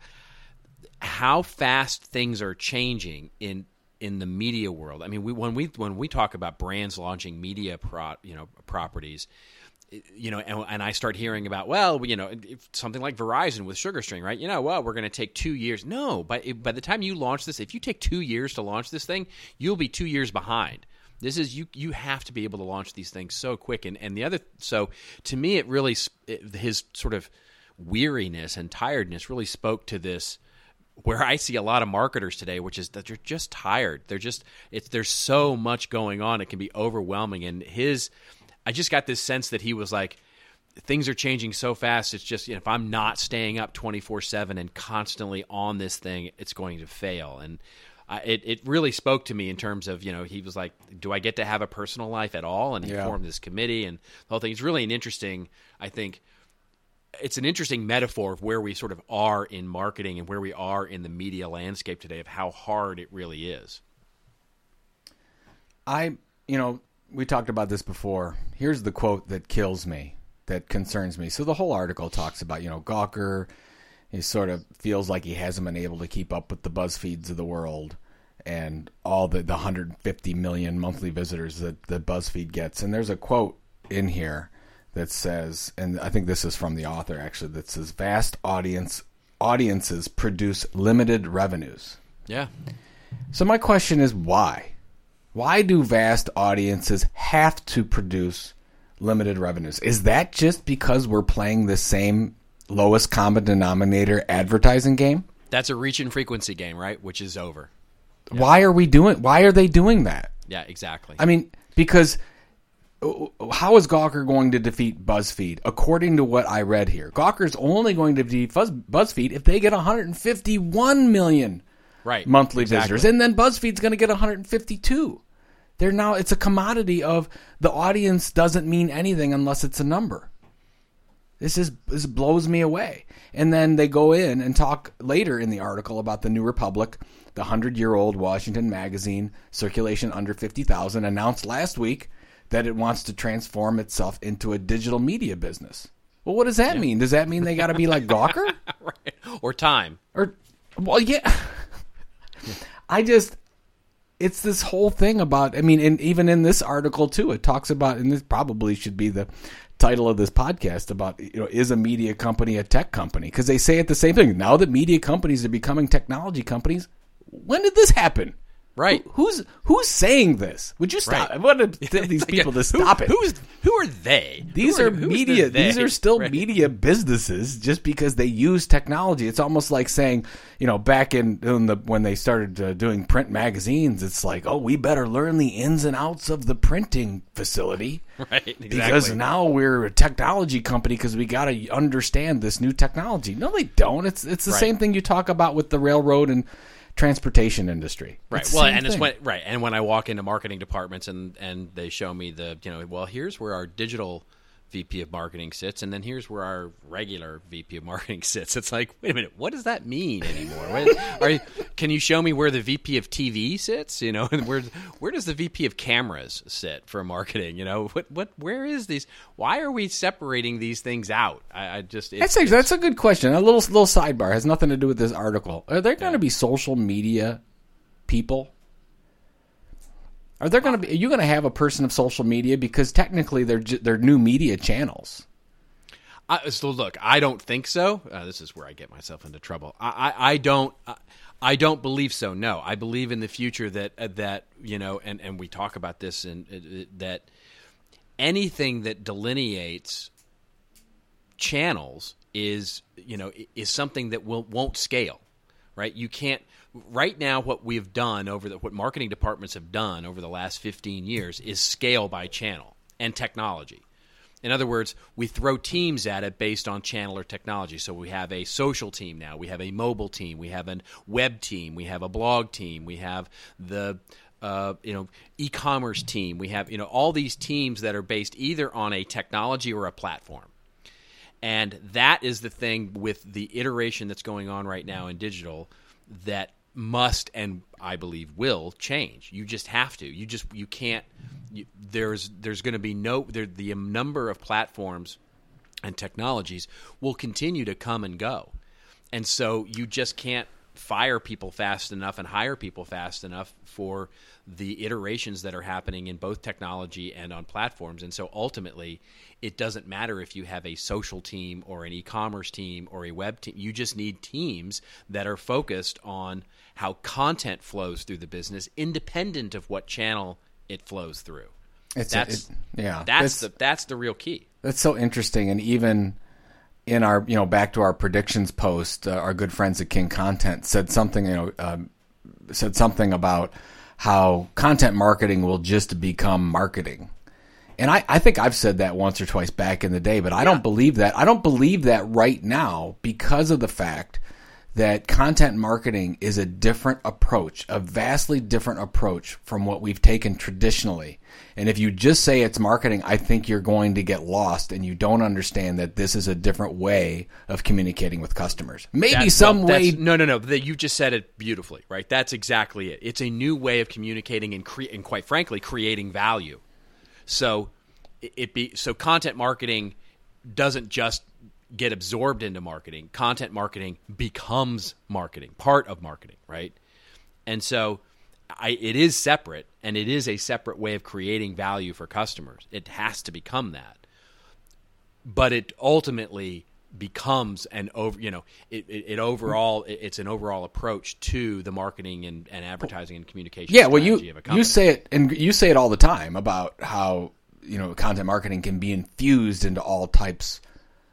how fast things are changing in in the media world. I mean, we, when we when we talk about brands launching media pro, you know properties, eh, you know, and, and I start hearing about well, you know, something like Verizon with SugarString, right? You know, well, we're going to take two years. No, it, by the time you launch this, if you take two years to launch this thing, you'll be two years behind. This is you. You have to be able to launch these things so quick. And and the other, so to me, it really it, his sort of weariness and tiredness really spoke to this where I see a lot of marketers today, which is that they're just tired. They're just it's there's so much going on, it can be overwhelming. And his, I just got this sense that he was like, things are changing so fast. It's just you know, if I'm not staying up 24 seven and constantly on this thing, it's going to fail. And I, it it really spoke to me in terms of you know he was like, do I get to have a personal life at all? And he Yeah. formed this committee and the whole thing. It's really an interesting, I think it's an interesting metaphor of where we sort of are in marketing and where we are in the media landscape today of how hard it really is. I, you know, we talked about this before. Here's the quote that kills me, that concerns me. So the whole article talks about, you know, Gawker. He sort of feels like he hasn't been able to keep up with the BuzzFeeds of the world and all the, the 150 million monthly visitors that, that BuzzFeed gets. And there's a quote in here that says, and I think this is from the author actually, that says, "Vast audience audiences produce limited revenues." Yeah. So my question is why? Why do vast audiences have to produce limited revenues? Is that just because we're playing the same lowest common denominator advertising game? That's a reach and frequency game, right? Which is over. Why are we doing why are they doing that? Yeah, exactly. I mean, because how is Gawker going to defeat BuzzFeed? According to what I read here, Gawker's only going to defeat Fuzz- BuzzFeed if they get 151 million right. monthly Exactly. visitors, and then BuzzFeed's going to get 152. They're now it's a commodity of the audience doesn't mean anything unless it's a number. This is this blows me away. And then they go in and talk later in the article about the New Republic, the hundred-year-old Washington magazine, circulation under fifty thousand, announced last week that it wants to transform itself into a digital media business. Well, what does that mean? Does that mean they got to be like Gawker? right. Or time. or well yeah i just it's this whole thing about i mean and even in this article too it talks about and this probably should be the title of this podcast about you know is a media company a tech company because they say it the same thing now that media companies are becoming technology companies when did this happen Right. Who- who's who's saying this would you stop Right. i want to tell these people to stop it Who's who are they? these Who are the media. they? These are still Right. media businesses just because they use technology. It's almost like saying, you know, back in, in the when they started uh, doing print magazines, it's like, oh, we better learn the ins and outs of the printing facility. Right. Exactly. Because now we're a technology company because we got to understand this new technology. No, they don't. It's it's the Right. same thing you talk about with the railroad and transportation industry. Right. It's Well, and it's when right, and when I walk into marketing departments and and they show me the you know, well, here's where our digital VP of marketing sits, and then here's where our regular VP of marketing sits. It's like, wait a minute, what does that mean anymore? What, are you, can you show me where the VP of TV sits? You know, and where where does the VP of cameras sit for marketing? You know, what what where is these? Why are we separating these things out? I, I just That's a, that's a good question. A little little sidebar has nothing to do with this article. Are there going to be social media people? Are there going to be? Are you going to have a person of social media because technically they're they're new media channels? I, so look, I don't think so. Uh, this is where I get myself into trouble. I, I, I don't. I, I don't believe so. No, I believe in the future that uh, that you know, and, and we talk about this and uh, that anything that delineates channels is you know is something that will won't scale, right? You can't. Right now, what we've done over the what marketing departments have done over the last fifteen years is scale by channel and technology. In other words, we throw teams at it based on channel or technology. So we have a social team now, we have a mobile team, we have a web team, we have a blog team, we have the uh, you know e-commerce team, we have you know all these teams that are based either on a technology or a platform. And that is the thing with the iteration that's going on right now in digital that must and I believe will change. You just have to. You just you can't. You, there's there's going to be no there, the number of platforms and technologies will continue to come and go, and so you just can't fire people fast enough and hire people fast enough for the iterations that are happening in both technology and on platforms. And so ultimately, it doesn't matter if you have a social team or an e commerce team or a web team. You just need teams that are focused on how content flows through the business, independent of what channel it flows through. It's that's it, yeah. That's the that's the real key. That's so interesting, and even in our you know back to our predictions post, uh, our good friends at King Content said something you know um, said something about how content marketing will just become marketing. And I, I think I've said that once or twice back in the day, but I don't believe that. I don't believe that right now because of the fact that content marketing is a different approach, a vastly different approach from what we've taken traditionally. And if you just say it's marketing, I think you're going to get lost and you don't understand that this is a different way of communicating with customers. Maybe That's- some no, way No, no, no. You just said it beautifully, right? That's exactly it. It's a new way of communicating and, cre- and quite frankly, creating value. So it be so content marketing doesn't just get absorbed into marketing. Content marketing becomes marketing, part of marketing, right? And so I, it is separate, and it is a separate way of creating value for customers. It has to become that but it ultimately becomes an over you know it, it, it overall it- it's an overall approach to the marketing and, and advertising and communication Yeah, well, you of a company. you say it, and you say it all the time about how you know content marketing can be infused into all types,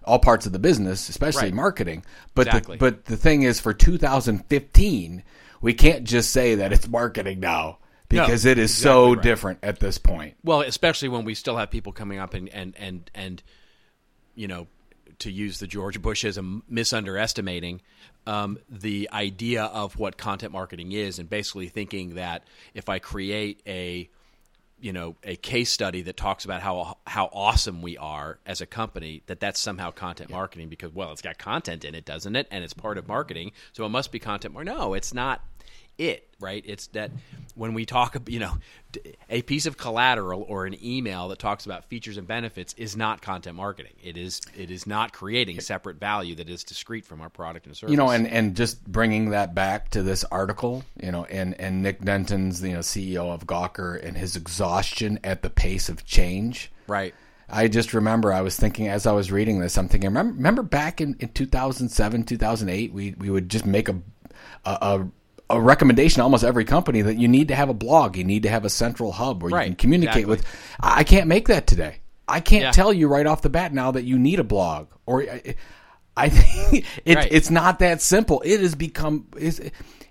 all parts of the business, especially Right. marketing. But Exactly. the, but the thing is, for 2015, we can't just say that it's marketing now No, because it is so right. different at this point. well especially when we still have people coming up and and and, and you know to use the George Bushism, misunderestimating um, the idea of what content marketing is, and basically thinking that if I create a you know a case study that talks about how how awesome we are as a company that that's somehow content marketing because well it's got content in it doesn't it? And it's part of marketing. So it must be content mar- no it's not it right? It's that when we talk you know a piece of collateral or an email that talks about features and benefits is not content marketing. It is it is not creating separate value that is discrete from our product and service You know, and, and just bringing that back to this article, you know, and, and Nick Denton's, you know, CEO of Gawker and his exhaustion at the pace of change. right. I just remember I was thinking as I was reading this, I'm thinking, remember, remember back in, in 2007, 2008, we, we would just make a, a, a, a recommendation to almost every company that you need to have a blog, you need to have a central hub where you can communicate exactly. with. I can't make that today. I can't Yeah. tell you right off the bat now that you need a blog or I, I think it, Right. it's not that simple. It has become is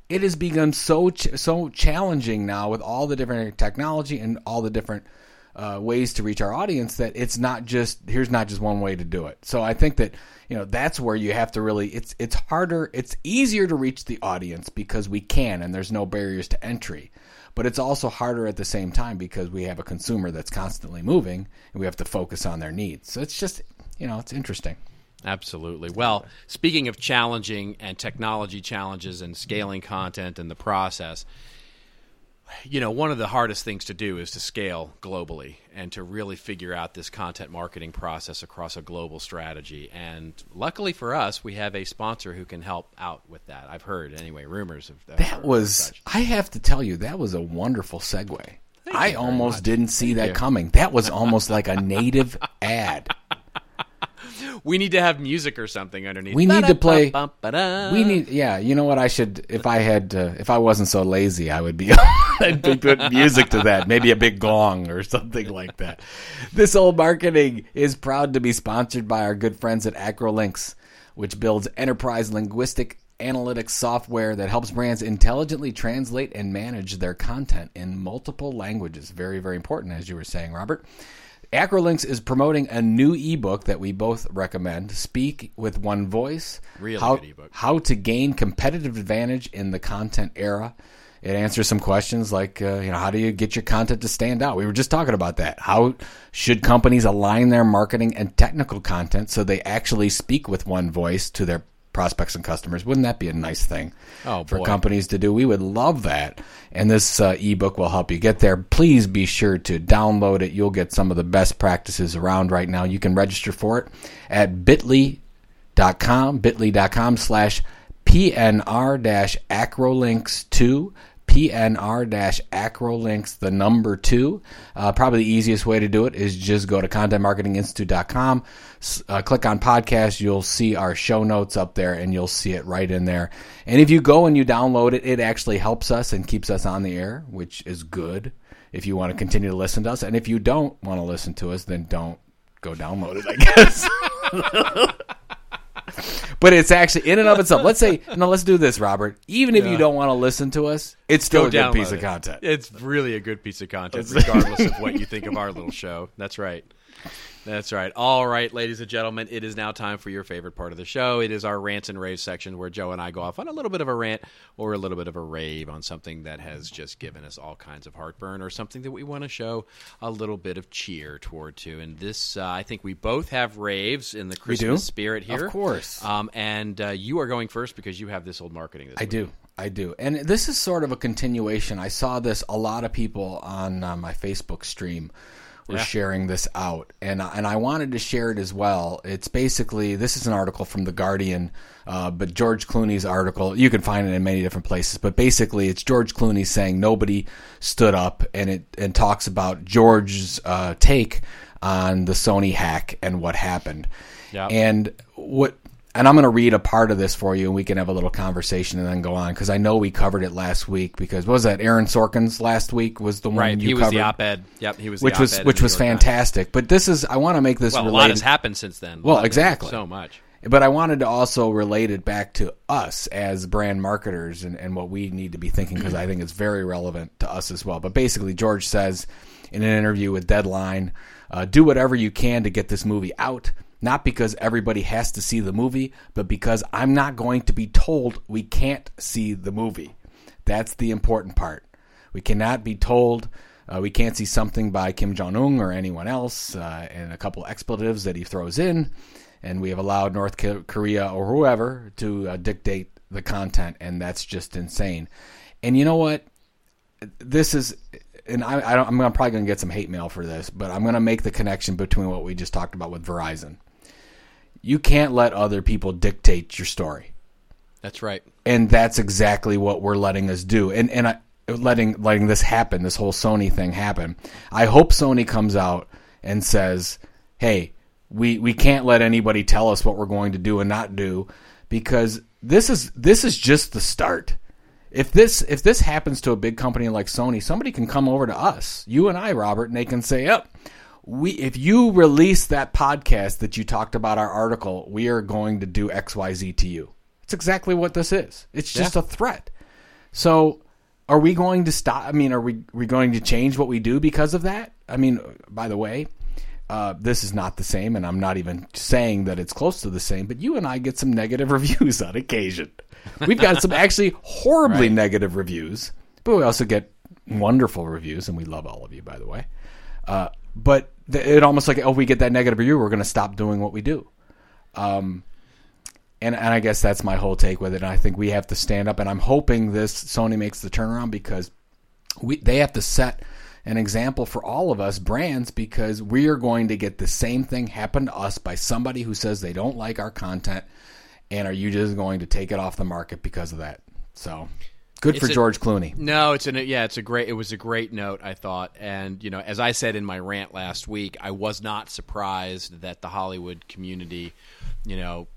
it has become so ch- so challenging now with all the different technology and all the different uh, ways to reach our audience that it's not just here's not just one way to do it. So I think that you know that's where you have to really it's it's harder it's easier to reach the audience because we can and there's no barriers to entry. But it's also harder at the same time because we have a consumer that's constantly moving and we have to focus on their needs. So it's just you know it's interesting. Absolutely. Well, speaking of challenging and technology challenges and scaling content and the process, you know, one of the hardest things to do is to scale globally and to really figure out this content marketing process across a global strategy. And luckily for us, we have a sponsor who can help out with that. I've heard, anyway, rumors of that. That was, I have to tell you, that was a wonderful segue. I almost didn't see that you. coming. That was almost like a native ad. We need to have music or something underneath. We need to play- We need, yeah. You know what? I should, if I had, uh, if I wasn't so lazy, I would be, I'd be put music to that. Maybe a big gong or something like that. This old marketing is proud to be sponsored by our good friends at Acrolinx, which builds enterprise linguistic analytics software that helps brands intelligently translate and manage their content in multiple languages. Very, very important, as you were saying, Robert. Acrolinx is promoting a new ebook that we both recommend. Speak with one voice. Really how, good ebook. How to gain competitive advantage in the content era. It answers some questions like, uh, you know, how do you get your content to stand out? We were just talking about that. How should companies align their marketing and technical content so they actually speak with one voice to their prospects and customers? Wouldn't that be a nice thing Oh, for boy. companies to do? We would love that. And this uh, ebook will help you get there. Please be sure to download it. You'll get some of the best practices around right now. You can register for it at bit.ly.com, bit.ly.com slash PNR dash acrolinx 2. PNR acrolinx, the number two. Uh, probably the easiest way to do it is just go to contentmarketinginstitute.com, uh, click on podcast. You'll see our show notes up there and you'll see it right in there. And if you go and you download it, it actually helps us and keeps us on the air, which is good if you want to continue to listen to us. And if you don't want to listen to us, then don't go download it, I guess. But it's actually in and of itself. Let's say no. Let's do this, Robert. Even if you don't want to listen to us, it's still Go a good download piece of it. content. It's really a good piece of content, regardless of what you think of our little show. That's right. That's right. All right, ladies and gentlemen, it is now time for your favorite part of the show. It is our rants and raves section where Joe and I go off on a little bit of a rant or a little bit of a rave on something that has just given us all kinds of heartburn or something that we want to show a little bit of cheer toward to. And this, uh, I think we both have raves in the? Christmas spirit here. Of course. Um, and uh, you are going first because you have this old marketing. This I do. I do. And this is sort of a continuation. I saw this a lot of people on uh, my Facebook stream were Yeah. sharing this out, and and I wanted to share it as well. It's basically this is an article from the Guardian, uh, but George Clooney's article. You can find it in many different places, but basically it's George Clooney saying nobody stood up, and it and talks about George's uh, take on the Sony hack and what happened. Yeah. And what and I'm going to read a part of this for you, and we can have a little conversation and then go on because I know we covered it last week. Because what was that Aaron Sorkin's last week was the one Right, you he was covered, the op-ed. Yep, he was which was which was fantastic. But this is I want to make this Well, a lot has happened since then. Well, exactly. So much. But I wanted to also relate it back to us as brand marketers and, and what we need to be thinking because I think it's very relevant to us as well. But basically, George says in an interview with Deadline uh, do whatever you can to get this movie out, not because everybody has to see the movie, but because I'm not going to be told we can't see the movie. That's the important part. We cannot be told uh, we can't see something by Kim Jong Un or anyone else, uh, and a couple expletives that he throws in, and we have allowed North Korea or whoever to uh, dictate the content, and that's just insane. And you know what? This is, and I, I I'm probably going to get some hate mail for this, but I'm going to make the connection between what we just talked about with Verizon. You can't let other people dictate your story. That's right. and that's exactly what we're letting us do. And and I, letting letting this happen this whole Sony thing happen. I hope Sony comes out and says hey we we can't let anybody tell us what we're going to do and not do because this is this is just the start. If this if this happens to a big company like Sony somebody can come over to us you and I Robert and they can say up we if you release that podcast that you talked about our article we are going to do xyz to you it's exactly what this is it's just a threat so are we going to stop? I mean, are we we going to change what we do because of that? I mean, by the way, uh, this is not the same, and I'm not even saying that it's close to the same. But you and I get some negative reviews on occasion. We've got some actually horribly Right. negative reviews, but we also get wonderful reviews, and we love all of you, by the way. Uh, but it almost like, oh, we get that negative review, we're going to stop doing what we do. Um, and and I guess that's my whole take with it. And I think we have to stand up, and I'm hoping this Sony makes the turnaround because we they have to set an example for all of us brands because we are going to get the same thing happen to us by somebody who says they don't like our content, and are you just going to take it off the market because of that? So good for a- George Clooney. No, it's an yeah, it's a great. It was a great note, I thought, and you know, as I said in my rant last week, I was not surprised that the Hollywood community, you know,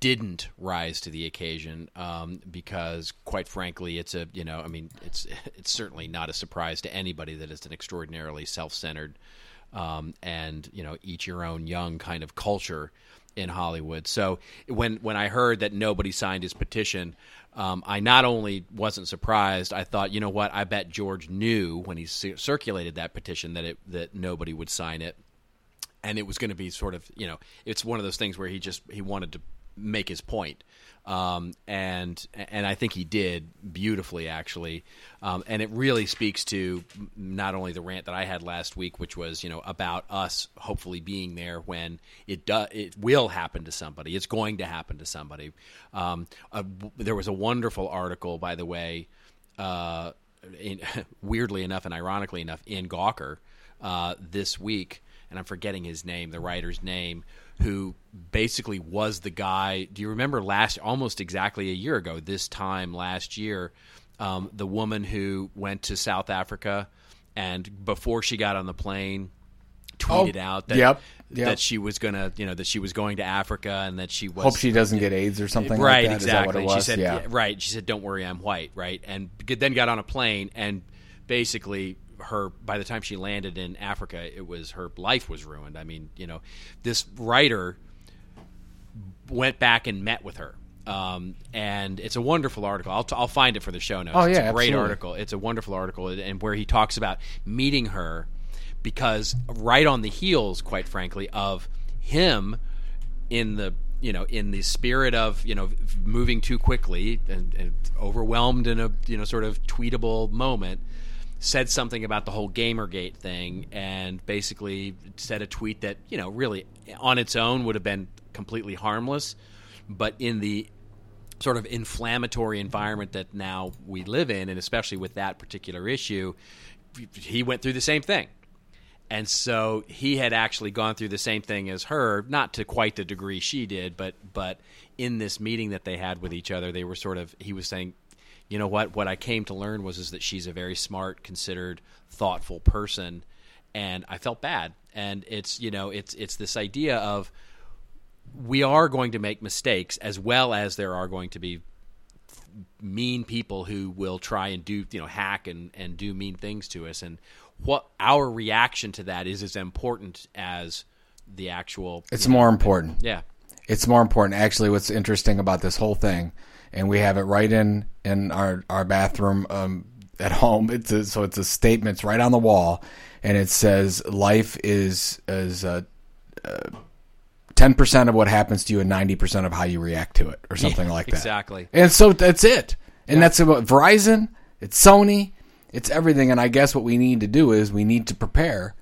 didn't rise to the occasion um, because, quite frankly, it's a you know, I mean, it's it's certainly not a surprise to anybody that it's an extraordinarily self-centered um, and you know, each your own young kind of culture in Hollywood. So when when I heard that nobody signed his petition, um, I not only wasn't surprised, I thought, you know what? I bet George knew when he cir- circulated that petition that it that nobody would sign it, and it was going to be sort of you know, it's one of those things where he just he wanted to make his point. Um, and and I think he did beautifully actually, um, and it really speaks to not only the rant that I had last week, which was you know about us hopefully being there when it do, it will happen to somebody. It's going to happen to somebody. Um, a, there was a wonderful article, by the way, uh, in, weirdly enough and ironically enough, in Gawker uh, this week, and I'm forgetting his name, the writer's name, who basically was the guy. Do you remember last, almost exactly a year ago, this time last year, um, the woman who went to South Africa and before she got on the plane, tweeted Oh, out that yep, yep. that she was gonna, you know, that she was going to Africa and that she was Hope she doesn't get AIDS or something right, like that exactly. what it was? She said, yeah. right. She said, "Don't worry, I'm white." Right, and then got on a plane, and basically, her by the time she landed in Africa, it was her life was ruined. I mean, you know, this writer went back and met with her. Um, and it's a wonderful article. I'll, t- I'll find it for the show notes. Oh, it's yeah, a great absolutely. article. It's a wonderful article, and where he talks about meeting her because right on the heels, quite frankly, of him in the you know in the spirit of you know moving too quickly and, and overwhelmed in a you know sort of tweetable moment said something about the whole gamergate thing and basically said a tweet that you know really on its own would have been completely harmless. But in the sort of inflammatory environment that now we live in and especially with that particular issue he went through the same thing. And so he had actually gone through the same thing as her, not to quite the degree she did, but but in this meeting that they had with each other, they were sort of he was saying, you know what, what I came to learn was is that she's a very smart, considered, thoughtful person, and I felt bad. And it's you know it's it's this idea of we are going to make mistakes as well as there are going to be mean people who will try and do you know hack and and do mean things to us and what our reaction to that is as important as the actual It's you know, more important. yeah It's more important. Actually, what's interesting about this whole thing, and we have it right in in our our bathroom um, at home. It's a, so it's a statement. It's right on the wall, and it says, "Life is is uh, ten percent of what happens to you, and ninety percent of how you react to it, or something like that." exactly And so that's it. And that's about Verizon. It's Sony. It's everything. And I guess what we need to do is we need to prepare.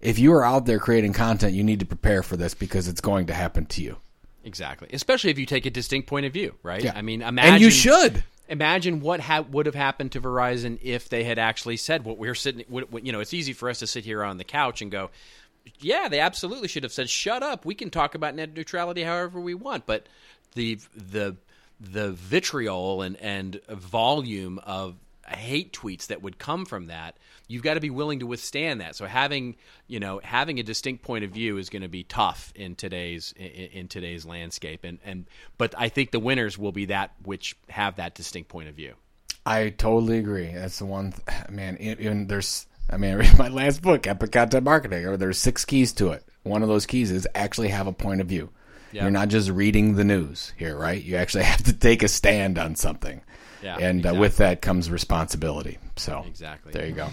If you are out there creating content, you need to prepare for this because it's going to happen to you. Exactly especially if you take a distinct point of view right Yeah. i mean imagine and you should. imagine what ha- would have happened to Verizon if they had actually said what we're sitting. What, what, you know, it's easy for us to sit here on the couch and go, "Yeah, they absolutely should have said, shut up. We can talk about net neutrality however we want." But the the the vitriol and and volume of hate tweets that would come from that you've got to be willing to withstand that so having you know having a distinct point of view is going to be tough in today's in, in today's landscape and and but i think the winners will be that which have that distinct point of view I totally agree. That's the one, th- man. Even there's, I mean, I read my last book, Epic Content Marketing. Or there's six keys to it. One of those keys is actually have a point of view. Yeah. You're not just reading the news here, right? You actually have to take a stand on something. Yeah, and uh, with that comes responsibility. So Exactly. there you go.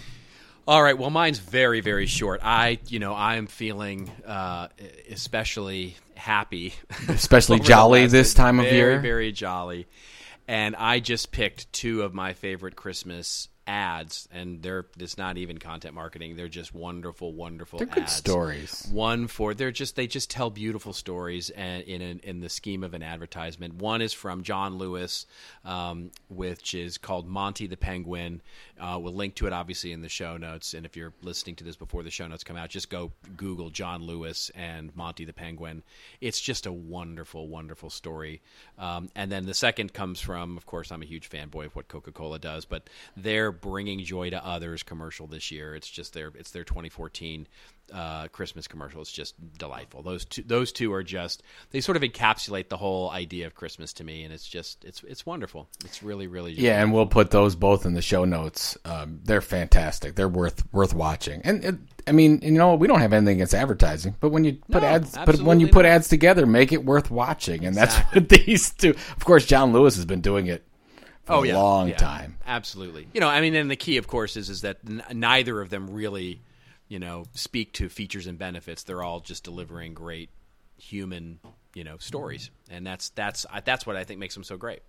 All right. Well, mine's very, very short. I, you know, I am feeling uh, especially happy, Especially jolly this time of very, year. Very very jolly. And I just picked two of my favorite Christmas ads, and they're it's not even content marketing. They're just wonderful, wonderful. They're good stories. One for they're just they just tell beautiful stories and in an, in the scheme of an advertisement. One is from John Lewis, um, which is called Monty the Penguin. Uh, we'll link to it obviously in the show notes. And if you're listening to this before the show notes come out, just go Google John Lewis and Monty the Penguin. It's just a wonderful, wonderful story. Um, and then the second comes from, of course, I'm a huge fanboy of what Coca Cola does, but they're bringing joy to others commercial this year. It's just their it's their 2014 uh, Christmas commercial. It's just delightful. Those two those two are just they sort of encapsulate the whole idea of Christmas to me, and it's just it's it's wonderful. It's really really Yeah, and we'll put those both in the show notes. Um, they're fantastic. They're worth worth watching. And it, I mean, you know, we don't have anything against advertising, but when you put No, ads, but when you put not. ads together, make it worth watching. And that's what these two. Of course, John Lewis has been doing it oh a yeah, long yeah, time. Absolutely. You know, I mean, and the key, of course, is is that n- neither of them really, you know, speak to features and benefits. They're all just delivering great human, you know, stories, and that's that's I- that's what I think makes them so great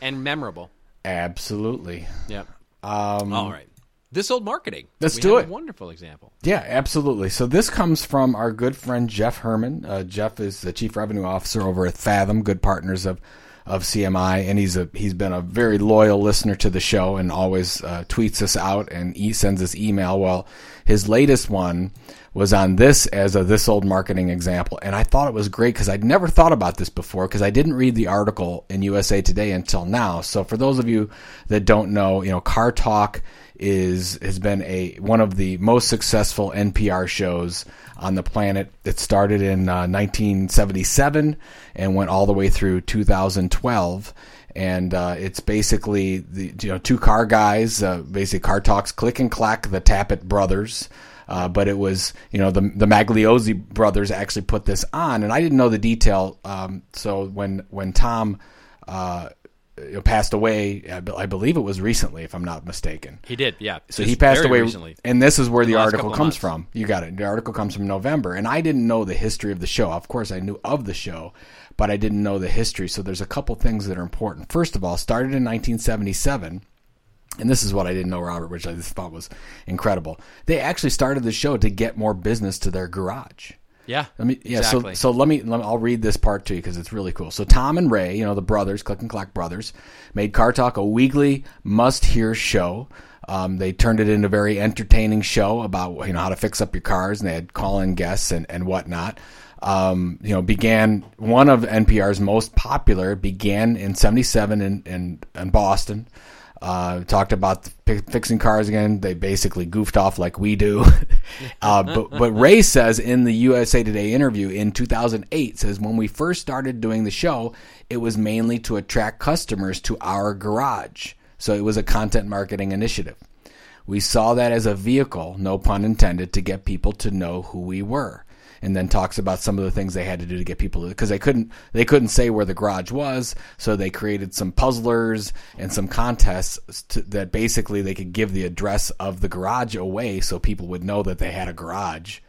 and memorable. Absolutely. Yep. Um, all right. This old marketing. Let's We do it. A wonderful example. Yeah, absolutely. So this comes from our good friend Jeff Herman. Uh, Jeff is the chief revenue officer over at Fathom, good partners of of CMI, and he's a he's been a very loyal listener to the show and always uh, tweets us out and he sends us email. Well, his latest one was on this as a this old marketing example, and I thought it was great because I'd never thought about this before because I didn't read the article in USA Today until now. So for those of you that don't know, you know, Car Talk is has been a one of the most successful NPR shows on the planet. It started in uh, 1977 and went all the way through 2012. And uh, it's basically the you know two car guys, uh, basically car talks, click and clack, the Tappet brothers. Uh, but it was you know the the Magliozzi brothers actually put this on, and I didn't know the detail. Um, so when when Tom uh, you know, passed away, I, be- I believe it was recently, if I'm not mistaken. He did, yeah. So he passed away recently. and this is where the, the article comes from. You got it. The article comes from November, and I didn't know the history of the show. Of course, I knew of the show, but I didn't know the history. So there's a couple things that are important. First of all, started in 1977. And this is what I didn't know, Robert, which I just thought was incredible. They actually started the show to get more business to their garage. Yeah. Let me, yeah. exactly. So, so let me, let me. I'll read this part to you because it's really cool. So Tom and Ray, you know the brothers, Click and Clack brothers, made Car Talk a weekly must-hear show. Um, they turned it into a very entertaining show about you know how to fix up your cars, and they had call-in guests and and whatnot. Um, you know, began one of NPR's most popular. Began in '77 in, in in Boston. Uh, talked about fi- fixing cars again. They basically goofed off like we do. uh, but but Ray says in the USA Today interview in 2008 says when we first started doing the show, it was mainly to attract customers to our garage. So it was a content marketing initiative. We saw that as a vehicle, no pun intended, to get people to know who we were. And then talks about some of the things they had to do to get people to because they couldn't they couldn't say where the garage was, so they created some puzzlers and some contests to, that basically they could give the address of the garage away so people would know that they had a garage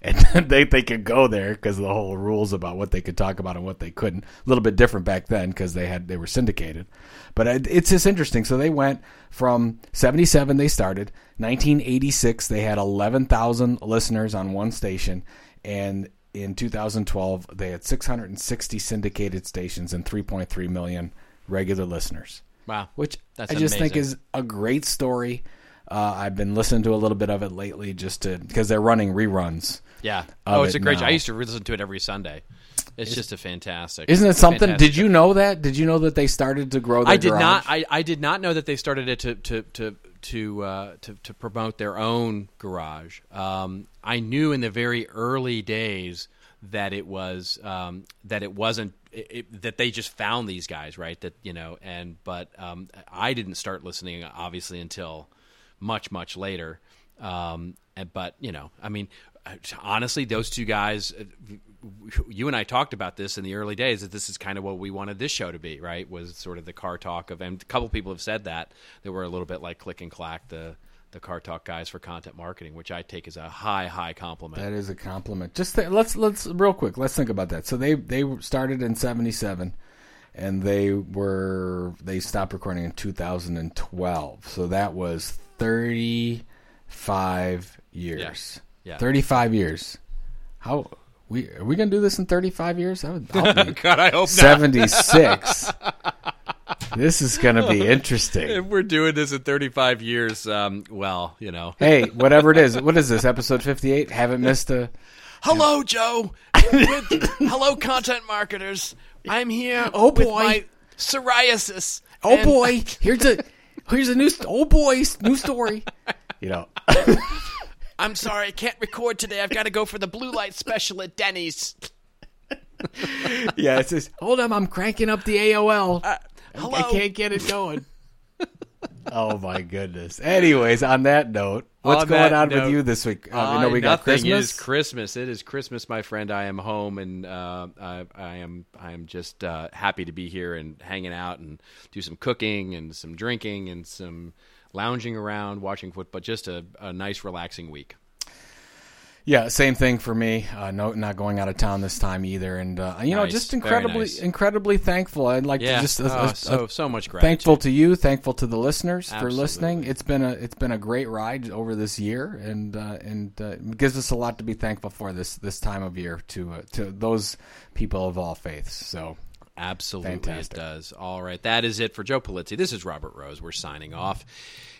and they they could go there because the whole rules about what they could talk about and what they couldn't. A little bit different back then because they had they were syndicated, but it- it's just interesting. So they went from seventy seven they started, nineteen eighty six they had eleven thousand listeners on one station, and in 2012 they had 660 syndicated stations and 3.3 million regular listeners wow. which That's I just think is a great story. Uh, I've been listening to a little bit of it lately, just to because they're running reruns. Yeah. Oh, it's it a great. now. I used to listen to it every Sunday. It's just a fantastic. Isn't it something? fantastic Did you know that? Did you know that they started to grow? Their I did garage? not. I, I did not know that they started it to to to to uh, to, to promote their own garage. Um, I knew in the very early days that it was um, that it wasn't it, it, that they just found these guys right that you know and but um, I didn't start listening obviously until much much later. Um, and, but you know, I mean, honestly, those two guys, uh, you and I talked about this in the early days that this is kind of what we wanted this show to be, right? Was sort of the car talk of, and a couple people have said that that were a little bit like click and clack the the car talk guys for content marketing, which I take as a high high compliment. That is a compliment. Just th- let's let's real quick. Let's think about that. So they they started in '77, and they were they stopped recording in 2012. So that was 35 years. Yeah. 35 years. How we are we gonna do this in 35 years? That would me. God, I hope 76. this is gonna be interesting. If we're doing this in 35 years, um, well, you know. Hey, whatever it is, what is this episode 58? Haven't missed a. Hello, Joe. With, hello, content marketers. I'm here. Oh, boy. psoriasis. Oh And- boy, here's a here's a new oh boy new story. You know, I'm sorry, I can't record today. I've got to go for the blue light special at Denny's. yeah, it says hold on, I'm cranking up the AOL. Uh, hello. I can't get it going. oh my goodness. Anyways, on that note, what's On going on note, with you this week? Uh, Uh, you know, we got. Christmas. It is Christmas. It is Christmas, my friend. I am home, and uh, I, I am I am just uh, happy to be here and hanging out and do some cooking and some drinking and some lounging around, watching football. Just a, a nice, relaxing week. Yeah, same thing for me. Uh, no, not going out of town this time either, and uh, you know, just incredibly, nice. incredibly thankful. I'd like Yeah, to just uh, oh, uh, so so much gratitude. thankful to you, thankful to the listeners for listening. It's been a it's been a great ride over this year, and uh, and uh, gives us a lot to be thankful for this this time of year to uh, to those people of all faiths. So Absolutely, Fantastic. it does. All right, that is it for Joe Pulizzi. This is Robert Rose. We're signing off.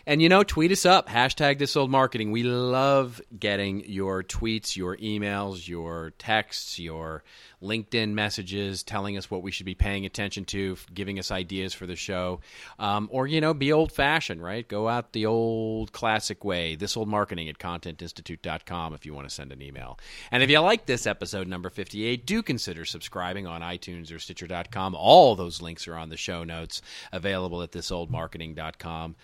And you know, tweet us up, hashtag this old marketing. We love getting your tweets, your emails, your texts, your LinkedIn messages telling us what we should be paying attention to, giving us ideas for the show. Um, or, you know, be old fashioned, right? Go out the old classic way, this old marketing at contentinstitute.com if you want to send an email. And if you like this episode number 58, do consider subscribing on iTunes or Stitcher.com. All those links are on the show notes available at thisoldmarketing.com.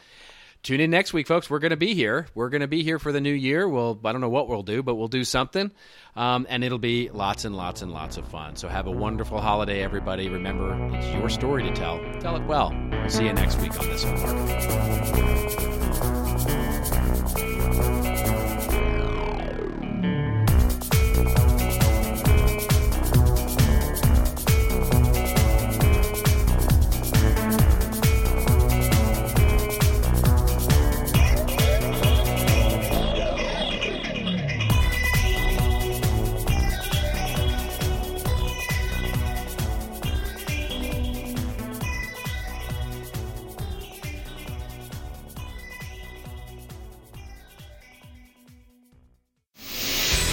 Tune in next week, folks. We're going to be here. We're going to be here for the new year. Well, I don't know what we'll do, but we'll do something. Um, and it'll be lots and lots and lots of fun. So have a wonderful holiday, everybody. Remember, it's your story to tell. Tell it well. We'll see you next week on This Old